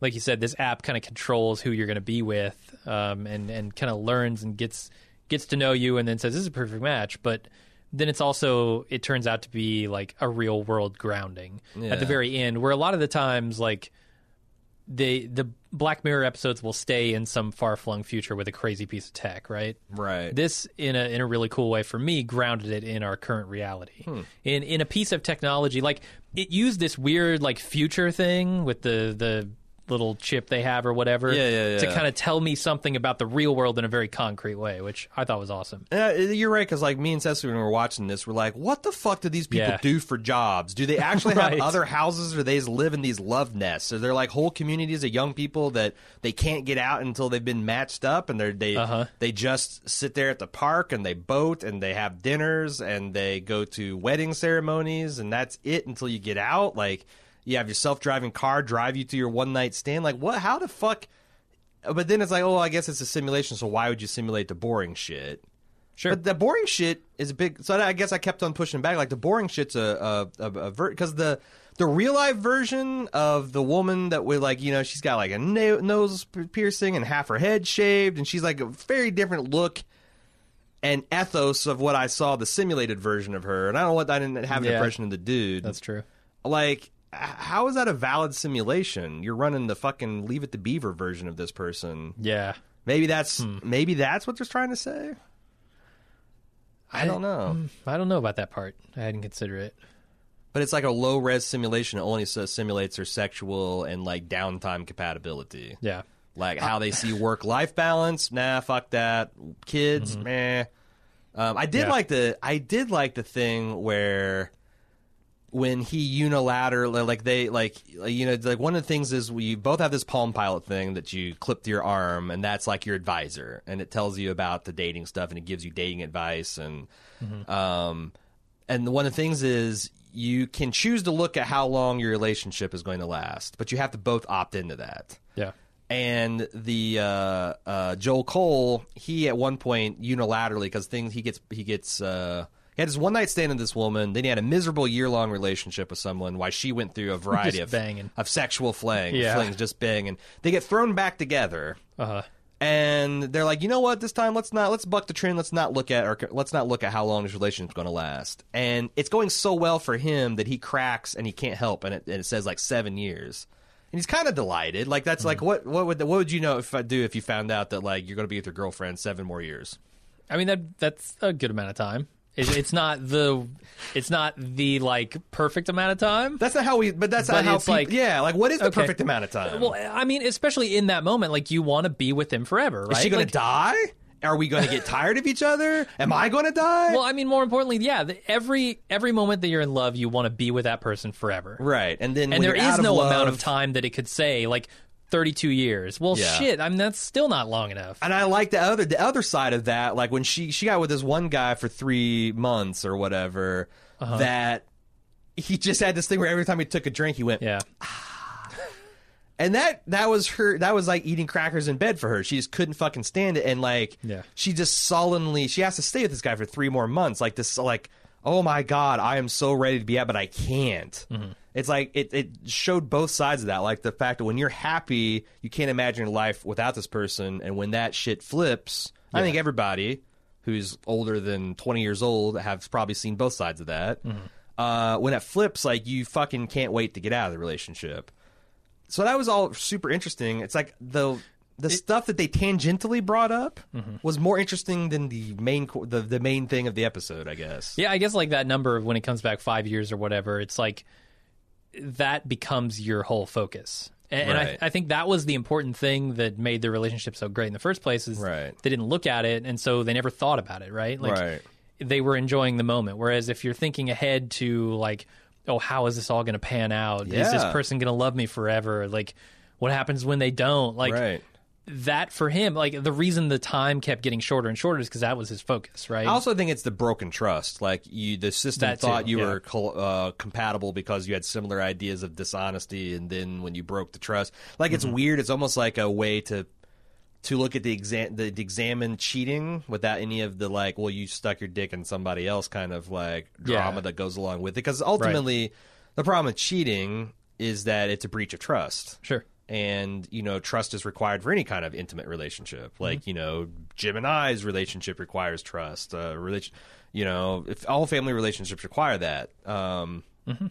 like you said, this app kind of controls who you're going to be with, um, and and kind of learns and gets gets to know you, and then says this is a perfect match. But then it's also it turns out to be like a real world grounding at the very end, where a lot of the times like the the Black Mirror episodes will stay in some far flung future with a crazy piece of tech, right? right. This in a in a really cool way for me grounded it in our current reality. Hmm. In in a piece of technology like it used this weird like future thing with the the little chip they have or whatever Yeah, yeah, to kind of tell me something about the real world in a very concrete way, which I thought was awesome. Uh, you're right, because like me and Cecily, when we were watching this, we're like, "What the fuck do these people Yeah. do for jobs? Do they actually Right. have other houses, or they just live in these love nests? Or they're like whole communities of young people that they can't get out until they've been matched up, and they're they Uh-huh. they just sit there at the park and they boat and they have dinners and they go to wedding ceremonies, and that's it until you get out. Like you have your self driving car drive you to your one night stand. Like what? How the fuck? But then it's like, oh, I guess it's a simulation, so why would you simulate the boring shit? Sure. But the boring shit is a big. So I guess I kept on pushing back. Like the boring shit's a a, a, a because the the real life version of the woman that with like you know she's got like a na- nose piercing and half her head shaved and she's like a very different look and ethos of what I saw the simulated version of her. And I don't know what I didn't have an Yeah. impression of the dude. That's true. like how is that a valid simulation? You're running the fucking Leave It to Beaver version of this person. Yeah. Maybe that's Hmm. maybe that's what they're trying to say. I don't know. I don't know about that part. I hadn't considered it. But it's like a low res simulation. It only simulates their sexual and like downtime compatibility. Yeah. Like how they see work life balance. Nah, fuck that. Kids, Mm-hmm. meh. Um, I did Yeah. like the I did like the thing where when he unilaterally like they like you know like one of the things is we both have this Palm Pilot thing that you clip to your arm and that's like your advisor and it tells you about the dating stuff and it gives you dating advice and um and one of the things is you can choose to look at how long your relationship is going to last but you have to both opt into that Yeah. and the uh, uh, Joel Cole, he at one point unilaterally because things he gets he gets uh, he had his one night stand with this woman. Then he had a miserable year long relationship with someone. Why she went through a variety of banging. of sexual fling, Yeah. flings, just banging. They get thrown back together. Uh-huh. And they're like, you know what? This time, let's not let's buck the trend. Let's not look at or let's not look at how long this relationship's going to last. And it's going so well for him that he cracks and he can't help, and it, and it says like seven years. And he's kind of delighted. Like that's like what what would what would you know if I do if you found out that like you're going to be with your girlfriend seven more years? I mean that that's a good amount of time. It, it's not the it's not the like perfect amount of time. That's not how we. But that's But not how. it's peop- like- yeah, like what is the Okay. perfect amount of time? Well, I mean, especially in that moment, like you want to be with him forever, right? is she going Like- to die? Are we going to get tired of each other? Am I going to die? Well, I mean, more importantly, yeah, the, every every moment that you're in love, you want to be with that person forever. right, and then And when there you're out is of no love- amount of time that it could say like 32 years. Well, Yeah. shit. I mean, that's still not long enough. And I like the other the other side of that, like when she she got with this one guy for three months or whatever, Uh-huh. that he just had this thing where every time he took a drink, he went, Yeah. and that that was her. That was like eating crackers in bed for her. She just couldn't fucking stand it, and like, Yeah. she just sullenly she has to stay with this guy for three more months. Like this, like, oh my god, I am so ready to be out, but I can't. Mm-hmm. It's like it, it showed both sides of that. Like the fact that when you're happy, you can't imagine your life without this person, and when that shit flips, I think everybody who's older than 20 years old have probably seen both sides of that. Mm-hmm. Uh, when it flips, like you fucking can't wait to get out of the relationship. So that was all super interesting. It's like the the stuff that they tangentially brought up Mm-hmm. was more interesting than the main co- the the main thing of the episode, I guess. Yeah, I guess like that number of when it comes back five years or whatever, it's like that becomes your whole focus. And, and Right. I, I think that was the important thing that made the relationship so great in the first place is Right. they didn't look at it, and so they never thought about it, right? Like Right. they were enjoying the moment. Whereas if you're thinking ahead to like, oh, how is this all going to pan out? Is this person going to love me forever? Like, what happens when they don't? Like right. That for him, like the reason the time kept getting shorter and shorter is because that was his focus, right? I also think it's the broken trust. Like you, the system That too, thought you yeah. were col- uh, compatible because you had similar ideas of dishonesty, and then when you broke the trust, like Mm-hmm. it's weird. It's almost like a way to to look at the exam the, the examine cheating without any of the like, well, you stuck your dick in somebody else kind of like drama Yeah. that goes along with it. Because ultimately, the problem with cheating is that it's a breach of trust sure. And you know trust is required for any kind of intimate relationship. Like you know jim and i's relationship requires trust uh relation you know if all family relationships require that um and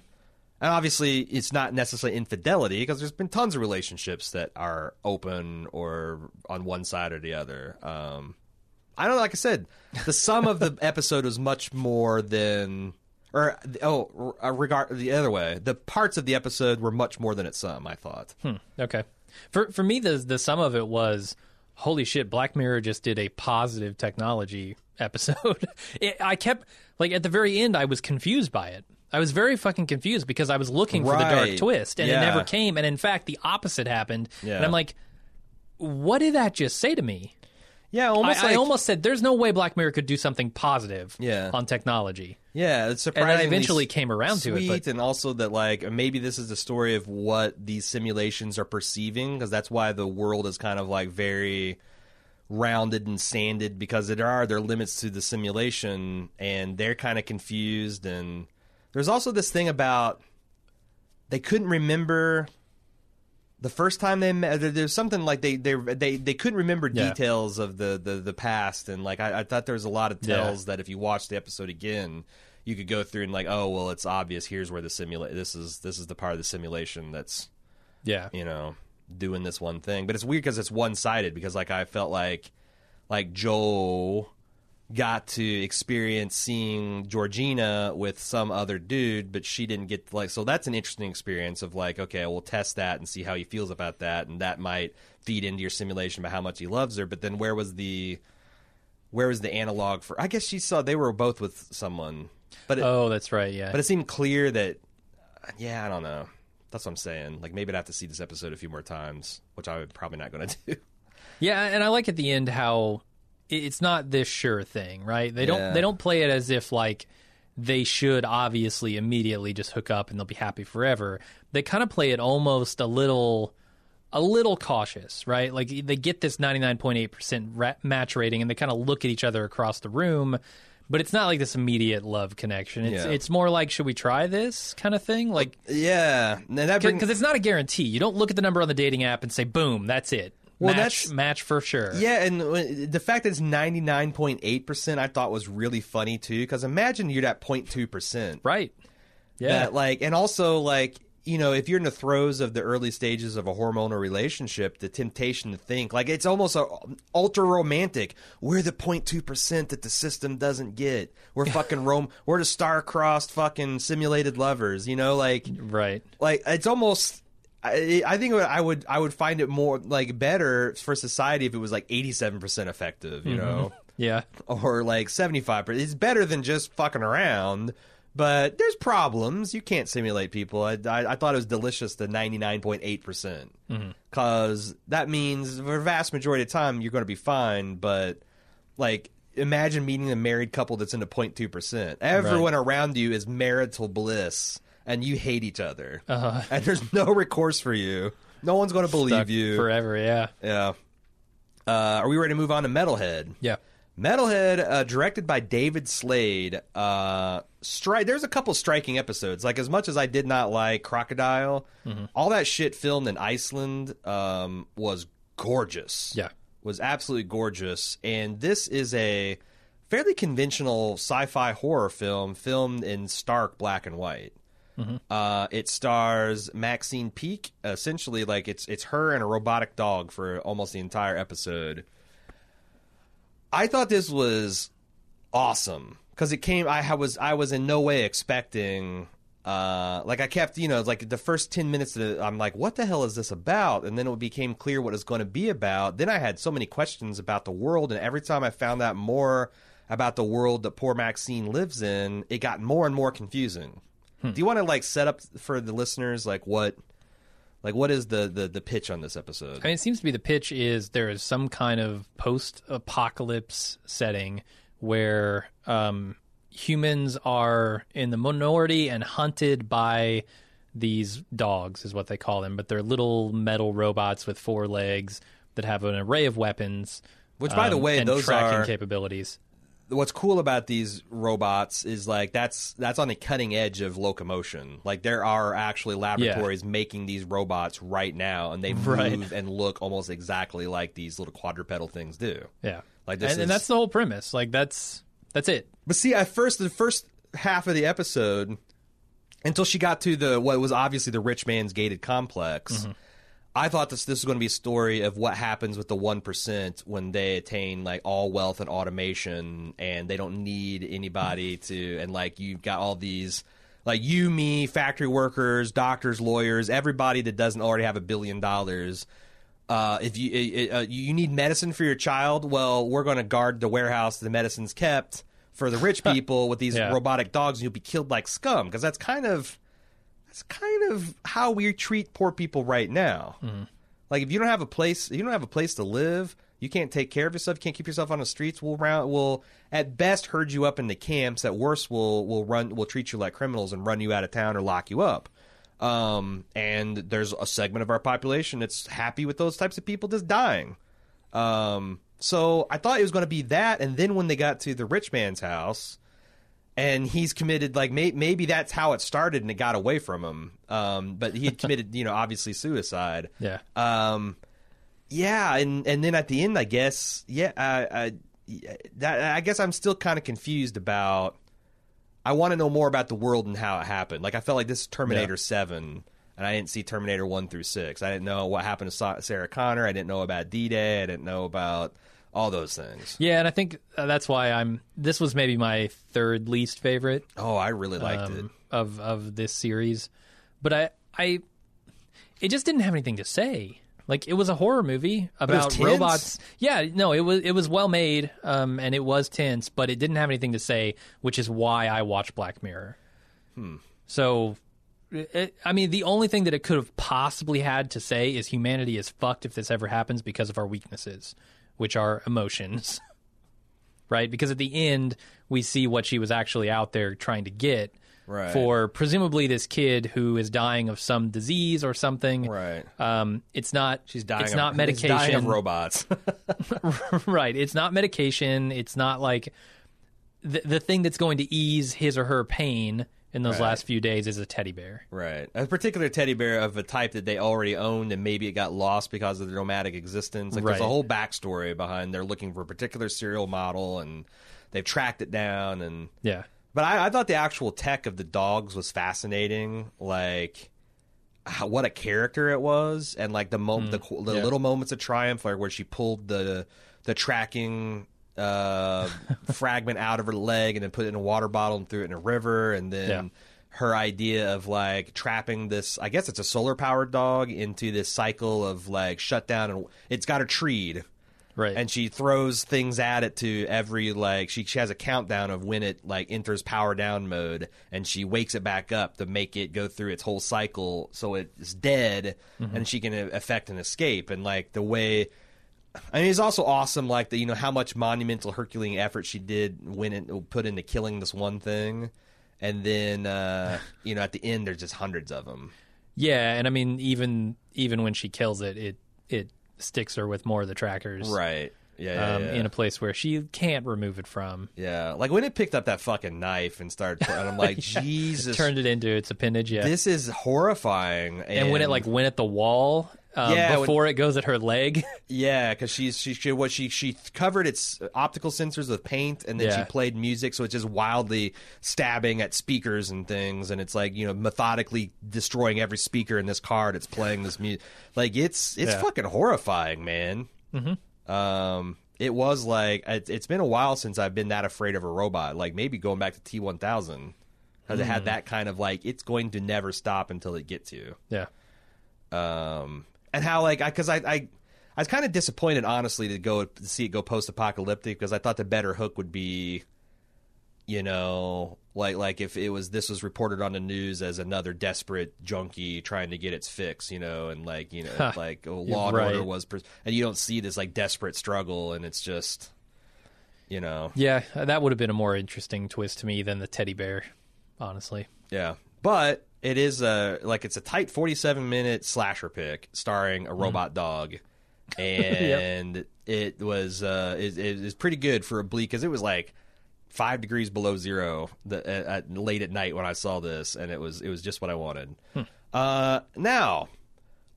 obviously it's not necessarily infidelity because there's been tons of relationships that are open or on one side or the other. Um i don't know like i said the sum of the episode was much more than or oh uh, regard the other way the parts of the episode were much more than its sum i thought Okay. For for me, the the sum of it was, holy shit! Black Mirror just did a positive technology episode. it, I kept like at the very end, I was confused by it. I was very fucking confused because I was looking for the dark twist, and Yeah. it never came. And in fact, the opposite happened. Yeah. And I'm like, what did that just say to me? Yeah, I, almost I like almost said, "There's no way Black Mirror could do something positive Yeah. on technology." Yeah. It's And surprisingly I eventually came around to it, but and also that like maybe this is the story of what these simulations are perceiving because that's why the world is kind of like very rounded and sanded because there are there are limits to the simulation and they're kind of confused and there's also this thing about they couldn't remember the first time they met there's something like they they they, they couldn't remember Yeah. details of the, the the past and like I, I thought there was a lot of Yeah. tells that if you watch the episode again you could go through and like oh well it's obvious here's where the simulate this is this is the part of the simulation that's yeah, you know doing this one thing but it's weird because it's one sided because like I felt like like Joel got to experience seeing Georgina with some other dude, but she didn't get like so that's an interesting experience of like, okay, we'll test that and see how he feels about that, and that might feed into your simulation about how much he loves her. But then where was the where was the analog for I guess she saw they were both with someone. But it, oh, that's right. Yeah, but it seemed clear that yeah, I don't know. That's what I'm saying. Like maybe I'd have to see this episode a few more times, which I'm probably not going to do. Yeah, and I like at the end how it's not this sure thing, right? They don't Yeah. they don't play it as if like they should obviously immediately just hook up and they'll be happy forever. They kind of play it almost a little a little cautious, right? Like they get this 99.8% ra- match rating and they kind of look at each other across the room, but it's not like this immediate love connection. It's Yeah. it's more like should we try this kind of thing? Like yeah, and that because it's not a guarantee. You don't look at the number on the dating app and say boom, that's it. Well, match, that's- match for sure. Yeah, and uh, the fact that it's ninety nine point eight percent, I thought was really funny too. Because imagine you're at 02 percent, Right. Yeah. That like, and also like, you know, if you're in the throes of the early stages of a hormonal relationship, the temptation to think like it's almost a ultra romantic. We're the 02 percent that the system doesn't get. We're fucking rom. We're the star-crossed fucking simulated lovers. You know, like right. like it's almost I, I think I would I would find it more like better for society if it was like 87% effective, you mm-hmm. know, Yeah. or like 75%. It's better than just fucking around, but there's problems. You can't simulate people. I, I, I thought it was delicious the 99.8 percent because that means for the vast majority of the time you're going to be fine. But like, imagine meeting a married couple that's in the 0.2 percent. Everyone around you is marital bliss, and you hate each other, Uh-huh. and there's no recourse for you. No one's going to believe Stuck you. forever. Yeah, Yeah. Uh, are we ready to move on to Metalhead? yeah. Metalhead, uh, directed by David Slade. Uh, stri- There's a couple striking episodes. Like as much as I did not like Crocodile, Mm-hmm. all that shit filmed in Iceland um, was gorgeous. Yeah. was absolutely gorgeous. And this is a fairly conventional sci-fi horror film filmed in stark black and white. Uh, it stars Maxine Peake. Essentially, like it's it's her and a robotic dog for almost the entire episode. I thought this was awesome because it came. I was I was in no way expecting. Uh, like I kept, you know, like the first ten minutes, of the, I'm like, what the hell is this about? And then it became clear what it was going to be about. Then I had so many questions about the world, and every time I found out more about the world that poor Maxine lives in, it got more and more confusing. Do you want to like set up for the listeners like what, like what is the the the pitch on this episode? I mean, it seems to be the pitch is there is some kind of post-apocalypse setting where um, humans are in the minority and hunted by these dogs, is what they call them. But they're little metal robots with four legs that have an array of weapons. Which, by the um, way, and those tracking are capabilities. What's cool about these robots is like that's that's on the cutting edge of locomotion. Like there are actually laboratories making these robots right now, and they move Right. and look almost exactly like these little quadrupedal things do. Yeah, Like this and, is- and that's the whole premise. Like that's that's it. But see, at first, the first half of the episode, until she got to the what was obviously the rich man's gated complex, mm-hmm. I thought this this was going to be a story of what happens with the one percent when they attain like all wealth and automation, and they don't need anybody to, and like you've got all these. Like you, me, factory workers, doctors, lawyers, everybody that doesn't already have a billion dollars uh, if you uh, you need medicine for your child, well, we're going to guard the warehouse the medicine's kept for the rich people with these Yeah. robotic dogs. And you'll be killed like scum because that's kind of that's kind of how we treat poor people right now. Like if you don't have a place, you don't have a place to live. You can't take care of yourself. You can't keep yourself on the streets. We'll round. We'll at best herd you up into camps. At worst, we'll will run. We'll treat you like criminals and run you out of town or lock you up. Um, and there's a segment of our population that's happy with those types of people just dying. Um, so I thought it was going to be that, and then when they got to the rich man's house, and he's committed, like may- maybe that's how it started, and it got away from him. Um, but he had committed, you know, obviously suicide. Yeah. Um, yeah, and and then at the end, I guess, yeah, I, I, that, I guess I'm still kind of confused about. I want to know more about the world and how it happened. Like I felt like this is Terminator Yeah. Seven, and I didn't see Terminator One through Six. I didn't know what happened to Sarah Connor. I didn't know about D Day. I didn't know about all those things. Yeah, and I think uh, that's why I'm. This was maybe my third least favorite Oh, I really liked it. um, of of this series, but I I it just didn't have anything to say. Like it was a horror movie it about robots. Yeah, no, it was it was well made, um, and it was tense, but it didn't have anything to say, which is why I watched Black Mirror. Hmm. So, it, I mean, the only thing that it could have possibly had to say is humanity is fucked if this ever happens because of our weaknesses, which are emotions. right? Because at the end, we see what she was actually out there trying to get Right. for presumably this kid who is dying of some disease or something. Right. Um, it's not. She's dying. It's of, not medication. dying of robots. right. It's not medication. It's not like the the thing that's going to ease his or her pain in those Right. last few days is a teddy bear. Right. A particular teddy bear of a type that they already owned and maybe it got lost because of their nomadic existence. Like there's a whole backstory behind they're looking for a particular serial model and they've tracked it down and Yeah. but I, I thought the actual tech of the dogs was fascinating. Like how, what a character it was, and like the mo- hmm. the, the yeah. little moments of triumph, like where she pulled the the tracking uh, fragment out of her leg and then put it in a water bottle and threw it in a river, and then. Yeah. Her idea of like trapping this, I guess it's a solar powered dog into this cycle of like shutdown, and it's got her treed, Right. And she throws things at it to every like she she has a countdown of when it like enters power down mode, and she wakes it back up to make it go through its whole cycle, so it's dead, and she can affect an escape. And like the way. I mean, it's also awesome, like the you know how much monumental Herculean effort she did when it put into killing this one thing, and then uh, you know at the end there's just hundreds of them. Yeah, and I mean even even when she kills it, it it sticks her with more of the trackers. Right. Yeah. yeah, Um, yeah. in a place where she can't remove it from. Yeah, like when it picked up that fucking knife and started, and I'm like, Jesus, Turned it into its appendage, yeah. this is horrifying. And, and when it like went at the wall um, Yeah, when- before it goes at her leg. yeah, because she's she, she what she she covered its optical sensors with paint, and then Yeah. she played music, so it's just wildly stabbing at speakers and things, and it's like you know methodically destroying every speaker in this car that's playing this music. Like it's it's Yeah. fucking horrifying, man. Mm-hmm. Um, it was like it, it's been a while since I've been that afraid of a robot. Like maybe going back to T one thousand. Because it had that kind of like it's going to never stop until it gets you. yeah. um, and how like because I, I I was kind of disappointed honestly to go to see it go post apocalyptic because I thought the better hook would be, you know, like like if it was this was reported on the news as another desperate junkie trying to get its fix, you know, and like you know Huh. like a Law and Right. Order was, pers- and you don't see this like desperate struggle, and it's just, you know, Yeah, that would have been a more interesting twist to me than the teddy bear, honestly. Yeah, but it is a like it's a tight forty-seven minute slasher pick starring a robot dog, and it was uh it, it is pretty good for a bleak because it was like five degrees below zero the, at, at late at night when I saw this, and it was it was just what I wanted. Uh, now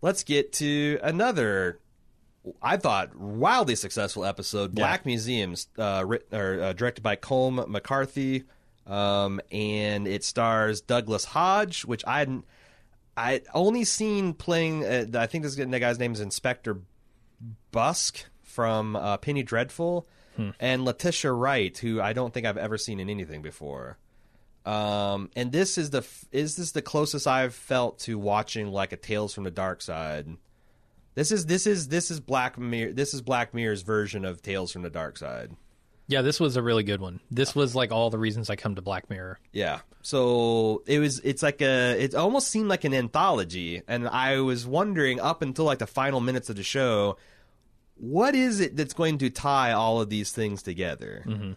let's get to another. I thought wildly successful episode, Black Museums, uh, writ, or, uh, directed by Colm McCarthy, um, and it stars Douglas Hodge, which I hadn't, I only seen playing. Uh, I think this the guy's name is Inspector Rusk from uh, Penny Dreadful, and Letitia Wright, who I don't think I've ever seen in anything before. Um, and this is the is this the closest I've felt to watching like a Tales from the Dark Side. This is this is this is Black Mirror. This is Black Mirror's version of Tales from the Dark Side. Yeah, this was a really good one. This was like all the reasons I come to Black Mirror. Yeah. So it was. It's like a. It almost seemed like an anthology, and I was wondering up until like the final minutes of the show, what is it that's going to tie all of these things together? Mm-hmm.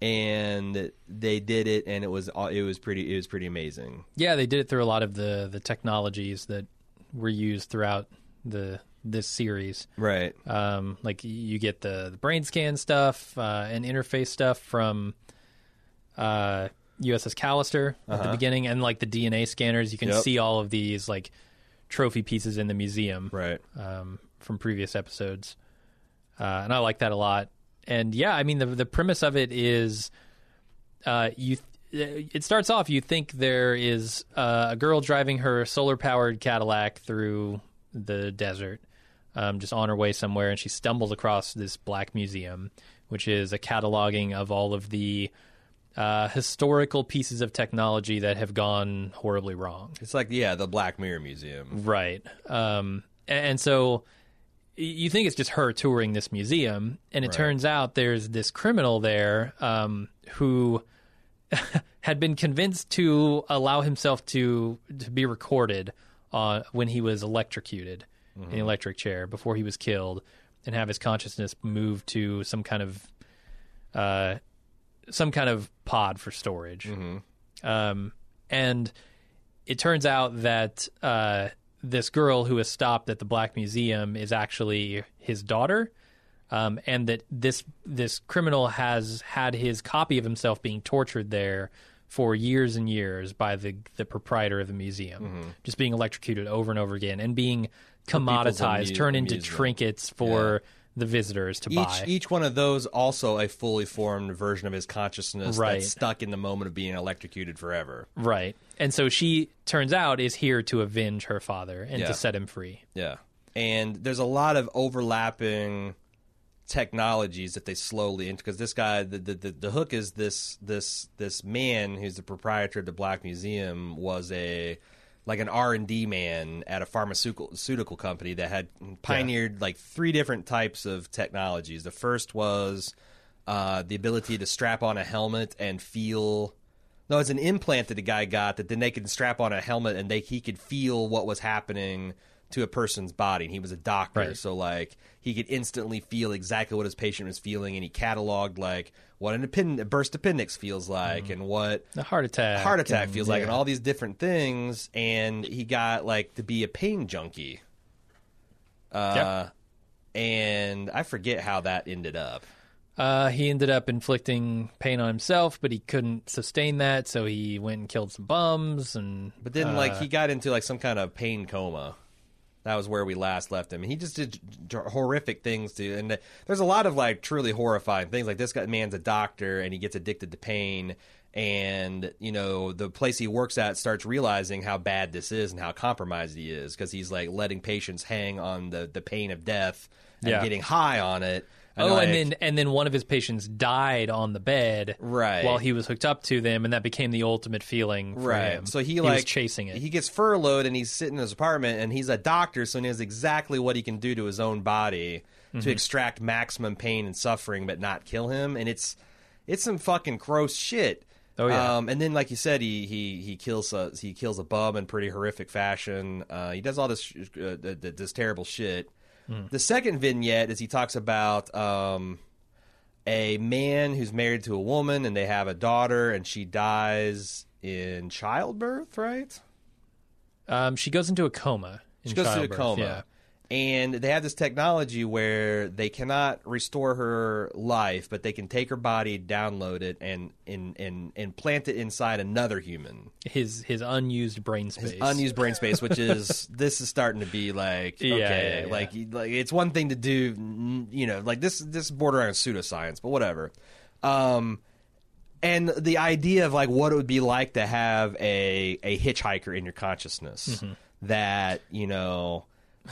And they did it, and it was uh, it was pretty it was pretty amazing. Yeah, they did it through a lot of the the technologies that were used throughout the this series. Right. Um, like you get the, the brain scan stuff uh, and interface stuff from uh, USS Callister at the beginning, and like the DNA scanners. You can Uh-huh. Yep. see all of these like trophy pieces in the museum Right. um, from previous episodes, uh, and I like that a lot. And yeah, I mean the the premise of it is, uh, you. It starts off. You think there is uh, a girl driving her solar powered Cadillac through the desert, um, just on her way somewhere, and she stumbles across this black museum, which is a cataloging of all of the uh, historical pieces of technology that have gone horribly wrong. It's like yeah, the Black Mirror Museum. Right. Um, and, and so you think it's just her touring this museum, and it turns out there's this criminal there um, who had been convinced to allow himself to to be recorded uh, when he was electrocuted in the electric chair before he was killed, and have his consciousness moved to some kind of uh, some kind of pod for storage. Um, and it turns out that uh, this girl who is stopped at the Black Museum is actually his daughter, um, and that this this criminal has had his copy of himself being tortured there for years and years by the the proprietor of the museum, just being electrocuted over and over again and being commoditized, amu- turned into amusement. trinkets for the visitors to Each buy. each one of those also a fully formed version of his consciousness Right. that's stuck in the moment of being electrocuted forever. Right. And so she turns out is here to avenge her father and Yeah. to set him free. Yeah. And there's a lot of overlapping technologies that they slowly because this guy the, the the the hook is this this this man who's the proprietor of the Black Museum was a like an R and D man at a pharmaceutical company that had pioneered like three different types of technologies. The first was uh, the ability to strap on a helmet and feel. No, it's an implant that the guy got that then they could strap on a helmet and they he could feel what was happening to a person's body. And he was a doctor, Right. so like he could instantly feel exactly what his patient was feeling, and he cataloged like what an append- a burst appendix feels like and what A heart attack. heart attack and- feels like, and all these different things. And he got like to be a pain junkie. Uh, and I forget how that ended up. Uh, he ended up inflicting pain on himself, but he couldn't sustain that, so he went and killed some bums. And But then, uh, like, he got into like some kind of pain coma. That was where we last left him. He just did horrific things to, and there's a lot of like truly horrifying things. Like this guy, man's a doctor, and he gets addicted to pain, and you know the place he works at starts realizing how bad this is and how compromised he is because he's like letting patients hang on the the pain of death and Yeah. getting high on it. Oh, like- and then and then one of his patients died on the bed, Right. while he was hooked up to them, and that became the ultimate feeling for right. him. So he, was like chasing it. He gets furloughed and he's sitting in his apartment and he's a doctor, so he knows exactly what he can do to his own body Mm-hmm. to extract maximum pain and suffering, but not kill him. And it's it's some fucking gross shit. Oh, yeah. Um, and then, like you said, he he he kills a, he kills a bum in pretty horrific fashion. Uh, he does all this uh, th- th- this terrible shit. Hmm. The second vignette is he talks about um, a man who's married to a woman and they have a daughter and she dies in childbirth, right? um, she goes into a coma. In She goes through a childbirth, coma. Yeah. And they have this technology where they cannot restore her life, but they can take her body, download it, and and and, and plant it inside another human. His his unused brain space. Unused brain space, which is this is starting to be like Yeah, okay, yeah, yeah. like like it's one thing to do, you know, like this this is borderline pseudoscience, but whatever. Um, and the idea of like what it would be like to have a a hitchhiker in your consciousness Mm-hmm. that you know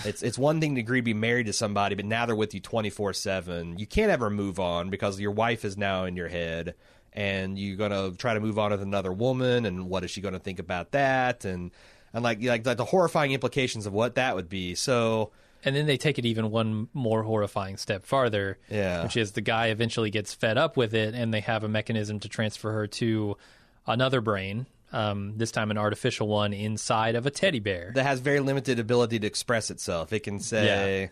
it's it's one thing to agree to be married to somebody but now they're with you 24/7 you can't ever move on because your wife is now in your head and you're going to try to move on with another woman and what is she going to think about that? And and like like the horrifying implications of what that would be. So And then they take it even one more horrifying step farther, Yeah. which is the guy eventually gets fed up with it, and they have a mechanism to transfer her to another brain, um, this time an artificial one inside of a teddy bear. that has very limited ability to express itself it can say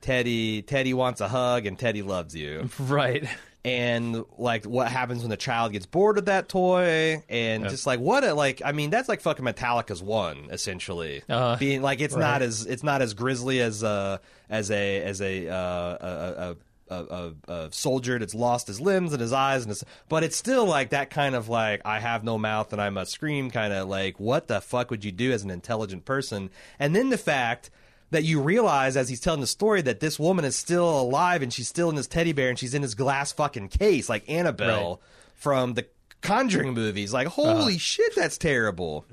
Teddy Teddy wants a hug and Teddy loves you right. and like what happens when the child gets bored of that toy and just like what a like i mean that's like fucking metallica's one essentially Uh, being like it's right. not as it's not as grisly as uh as a as a uh a, a, a, a, a soldier that's lost his limbs and his eyes and his, but it's still like that kind of like I have no mouth and I must scream kind of like what the fuck would you do as an intelligent person and then the fact that you realize as he's telling the story that this woman is still alive and she's still in this teddy bear and she's in this glass fucking case like Annabelle from the Conjuring movies. Like, holy shit, that's terrible.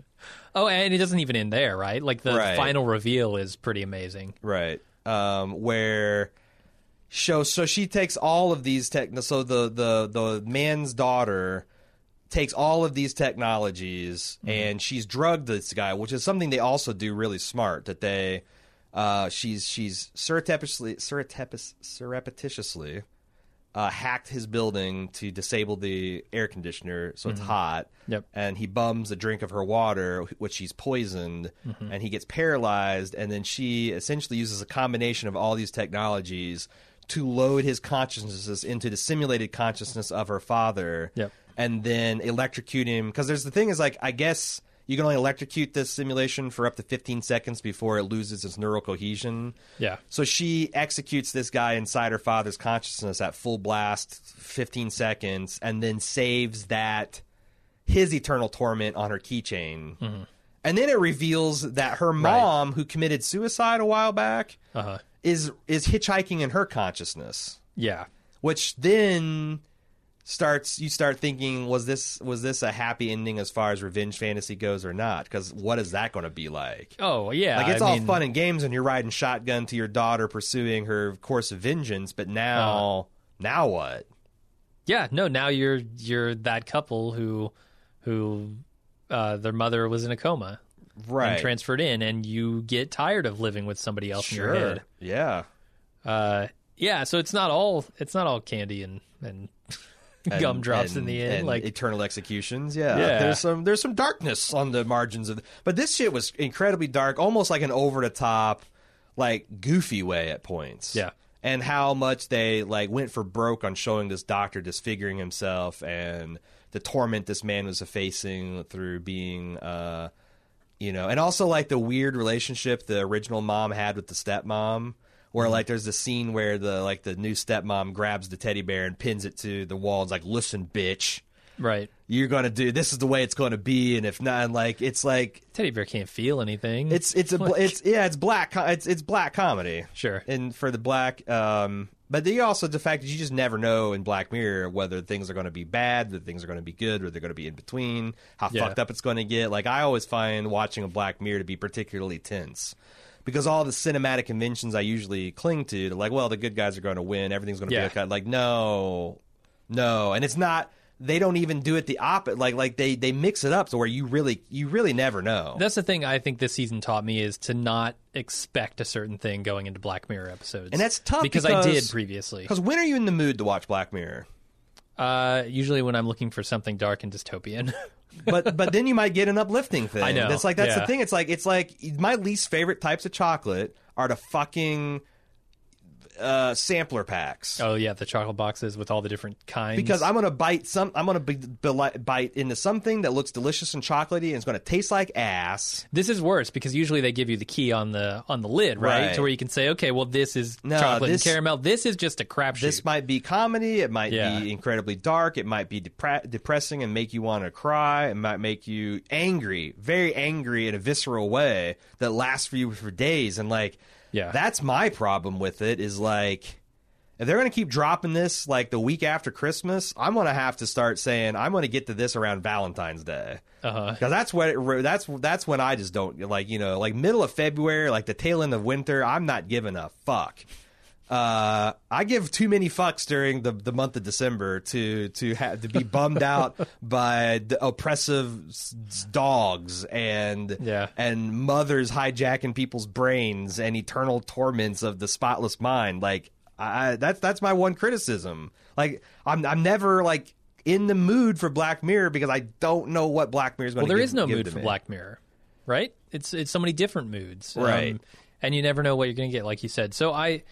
Oh, and it doesn't even end there, right? Like the Right. final reveal is pretty amazing. Right. Um, where show so she takes all of these tech so the the the man's daughter takes all of these technologies and she's drugged this guy, which is something they also do really smart. That they uh, she's she's surreptitiously surreptitious, surreptitiously uh, hacked his building to disable the air conditioner so it's hot. Yep. And he bums a drink of her water, which she's poisoned, and he gets paralyzed. And then she essentially uses a combination of all these technologies to load his consciousness into the simulated consciousness of her father. Yep. And then electrocute him. Because there's the thing is, like, I guess you can only electrocute this simulation for up to 15 seconds before it loses its neural cohesion. Yeah. So she executes this guy inside her father's consciousness at full blast, 15 seconds, and then saves that his eternal torment on her keychain. Mm-hmm. And then it reveals that her mom, who committed suicide a while back, Uh huh. Is is hitchhiking in her consciousness, Yeah. which then starts you start thinking was this was this a happy ending as far as revenge fantasy goes or not because what is that going to be like Oh, yeah. like it's I all mean, fun and games when you're riding shotgun to your daughter pursuing her course of vengeance, but now Uh-huh. now what? Yeah. No. Now you're you're that couple who who uh, their mother was in a coma. Right. and transferred in, and you get tired of living with somebody else in your Sure. head. Yeah. Uh, yeah, so it's not all it's not all candy and and, And- gumdrops in the end. and Like eternal executions. Yeah. Yeah. There's some there's some darkness on the margins of but this shit was incredibly dark, almost like an over the top, like goofy way at points. Yeah. And how much they like went for broke on showing this doctor disfiguring himself and the torment this man was facing through being uh you know, and also like the weird relationship the original mom had with the stepmom, where like there's the scene where the like the new stepmom grabs the teddy bear and pins it to the wall and's like, "Listen, bitch, right, you're gonna do this is the way it's gonna be," and if not, and like it's like teddy bear can't feel anything. it's it's a Like- it's yeah it's black co- it's it's black comedy Sure. and for the black um but then also the fact that you just never know in Black Mirror whether things are going to be bad, whether things are going to be good, or they're going to be in between, how Yeah. fucked up it's going to get. Like I always find watching a Black Mirror to be particularly tense because all the cinematic conventions I usually cling to, to like, well, the good guys are going to win, everything's going to Yeah. be okay. Like, no, no, and it's not. They don't even do it the opposite. Like, like they they mix it up to where you really you really never know. That's the thing I think this season taught me is to not expect a certain thing going into Black Mirror episodes. And that's tough because, I did previously. Because when are you in the mood to watch Black Mirror? Uh, usually when I'm looking for something dark and dystopian. but but then you might get an uplifting thing. I know, That's like that's yeah. the thing. It's like it's like my least favorite types of chocolate are the fucking uh, sampler packs. oh yeah, the chocolate boxes with all the different kinds. Because I'm gonna bite some, I'm gonna be, be, bite into something that looks delicious and chocolatey, and it's gonna taste like ass. this is worse because usually they give you the key on the on the lid, right? Right. To where you can say, okay, well this is No, chocolate this- and caramel. This is just a crapshoot. This might be comedy. It might Yeah. be incredibly dark. It might be depre- depressing and make you want to cry. It might make you angry, very angry in a visceral way that lasts for you for days. And like, Yeah. that's my problem with it. Is like, if they're going to keep dropping this like the week after Christmas, I'm going to have to start saying I'm going to get to this around Valentine's Day. uh-huh. Because that's what it, that's that's when I just don't like you know like middle of February like the tail end of winter I'm not giving a fuck. Uh, I give too many fucks during the, the month of December to to have to be bummed out by the oppressive s- dogs and Yeah. and mothers hijacking people's brains and eternal torments of the spotless mind. Like I that's that's my one criticism. Like I'm I'm never like in the mood for Black Mirror because I don't know what Black Mirror is going Well, there give, is no mood for. Black Mirror, right? It's it's so many different moods, Right. Um, and you never know what you're going to get, like you said. So I,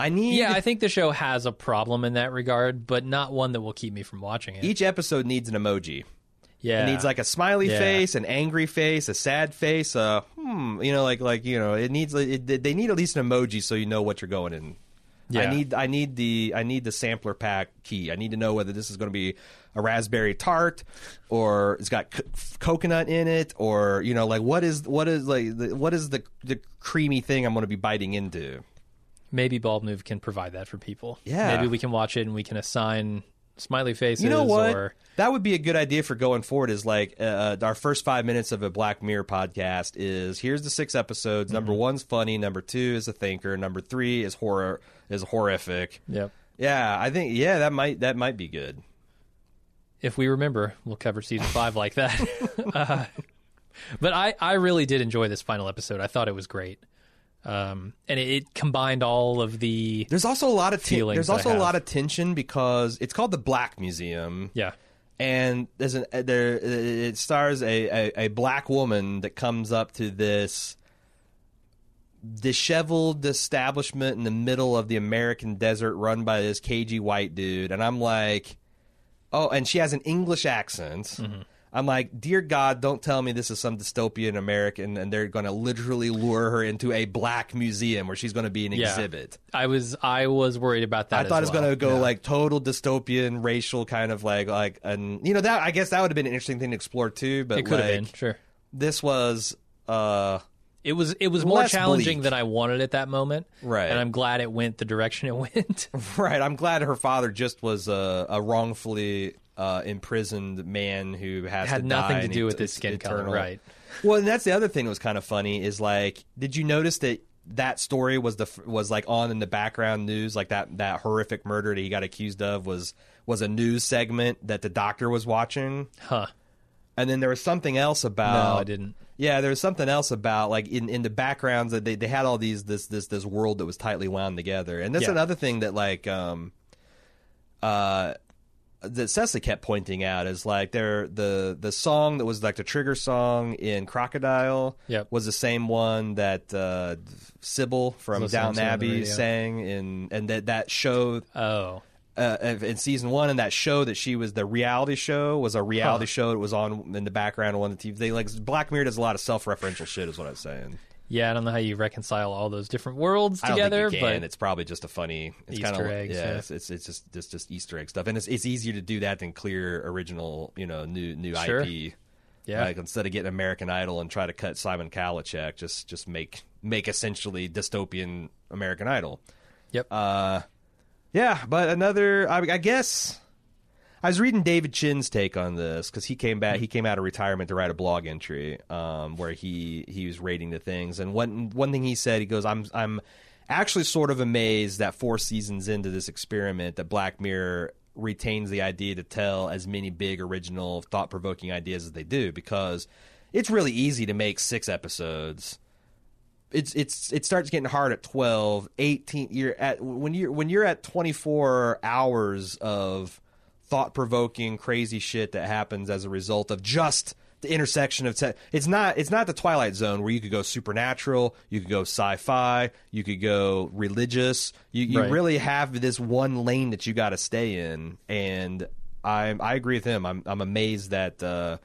I need yeah, I think the show has a problem in that regard, but not one that will keep me from watching it. each episode needs an emoji. yeah, It needs like a smiley Yeah. face, an angry face, a sad face, a hmm, you know, like like you know, it needs it, they need at least an emoji so you know what you're going in. I Yeah. need I need the I need the sampler pack key. I need to know whether this is going to be a raspberry tart or it's got co- coconut in it or you know like what is what is like the, what is the the creamy thing I'm going to be biting into. Maybe Bald Move can provide that for people. Yeah. maybe we can watch it and we can assign smiley faces. You know what? Or, That would be a good idea for going forward. Is like uh, our first five minutes of a Black Mirror podcast is here's the six episodes. Number Mm-hmm. one's funny. Number two is a thinker. Number three is horror is horrific. yep. Yeah, I think yeah that might that might be good. If we remember, we'll cover season five like that. uh, but I, I really did enjoy this final episode. I thought it was great. Um, and it, it combined all of the There's also a lot of ten- there's also a lot of tension because it's called the Black Museum. yeah and there's an uh, there it stars a, a, a black woman that comes up to this disheveled establishment in the middle of the American desert run by this cagey white dude and I'm like oh and she has an English accent Mm-hmm. I'm like dear god don't tell me this is some dystopian American and they're going to literally lure her into a black museum where she's going to be an Yeah. exhibit I was I was worried about that. I thought it was well. going to go Yeah. like total dystopian, racial kind of like like, and you know that I guess that would have been an interesting thing to explore too. But it could have been sure. this was uh It was it was more challenging bleak. than I wanted at that moment. Right. and I'm glad it went the direction it went. right. I'm glad her father just was a, a wrongfully uh, imprisoned man who has Had nothing to do with his skin color, eternal. right? Well, and that's the other thing that was kind of funny is like, did you notice that that story was the was like on in the background news, like that that horrific murder that he got accused of was was a news segment that the doctor was watching. Huh. and then there was something else about. no, I didn't. Yeah, there was something else about like in, in the backgrounds that they, they had all these this this this world that was tightly wound together, and that's Yeah. another thing that like um uh that Cecily kept pointing out is like there the the song that was like the trigger song in Crocodile Yep. was the same one that uh Sybil from Downton on the Abbey sang in and that that show Oh, uh, in season one, and that show that she was the reality show was a reality Huh. show that was on in the background on the TV. They like Black Mirror does a lot of self-referential shit, is what I'm saying. Yeah. I don't know how you reconcile all those different worlds together, think you can. but It's probably just a funny it's Easter kind of eggs, Yeah, yeah. It's, it's it's just just just Easter egg stuff, and it's it's easier to do that than clear original, you know, new new Sure. IP. yeah, Like instead of getting American Idol and try to cut Simon Cowell a check, just just make make essentially dystopian American Idol. yep. Uh, yeah, but another, I, I guess. I was reading David Chin's take on this because he came back. He came out of retirement to write a blog entry um, where he he was rating the things. And one one thing he said, he goes, "I'm I'm actually sort of amazed that four seasons into this experiment, that Black Mirror retains the idea to tell as many big, original, thought provoking ideas as they do because it's really easy to make six episodes." it's it's it starts getting hard at 12 18 you're at when you're when you're at 24 hours of thought-provoking crazy shit that happens as a result of just the intersection of te- it's not it's not the twilight zone where you could go supernatural you could go sci-fi you could go religious you, you Right. really have this one lane that you got to stay in and i i agree with him i'm i'm amazed that uh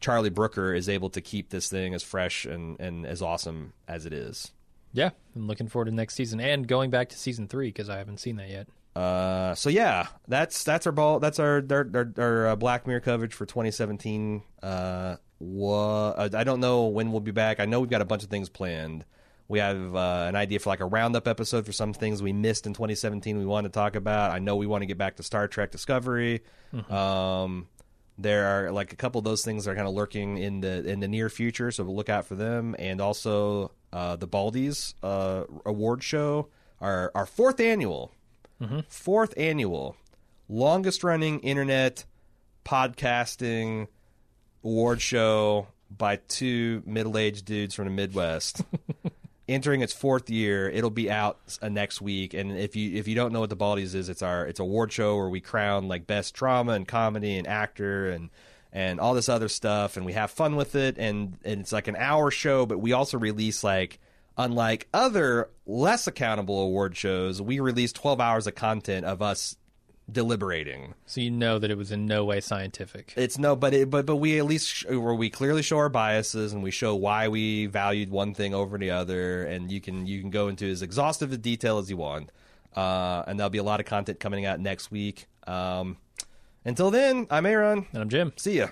Charlie Brooker is able to keep this thing as fresh and, and as awesome as it is. yeah. I'm looking forward to next season and going back to season three because I haven't seen that yet. Uh, so yeah, that's that's our ball. That's our our, our, our uh, Black Mirror coverage for 2017. Uh, wha- I don't know when we'll be back. I know we've got a bunch of things planned. We have uh, an idea for like a roundup episode for some things we missed in 2017. We want to talk about. I know we want to get back to Star Trek Discovery. Um, there are like a couple of those things that are kind of lurking in the in the near future, so we'll look out for them. And also uh, the Baldies uh, award show, our our fourth annual, fourth annual, longest running internet podcasting award show by two middle aged dudes from the Midwest. entering its fourth year. It'll be out uh, next week. And if you if you don't know what the Baldies is, it's our it's a award show where we crown like best drama and comedy and actor and and all this other stuff, and we have fun with it. And and it's like an hour show, but we also release like. Unlike other less accountable award shows, we release 12 hours of content of us deliberating. So you know that it was in no way scientific. It's no, but it, but but we at least sh- where we clearly show our biases and we show why we valued one thing over the other, and you can you can go into as exhaustive a detail as you want. Uh, and there'll be a lot of content coming out next week. Um, until then, I'm Aaron. And I'm Jim. See ya.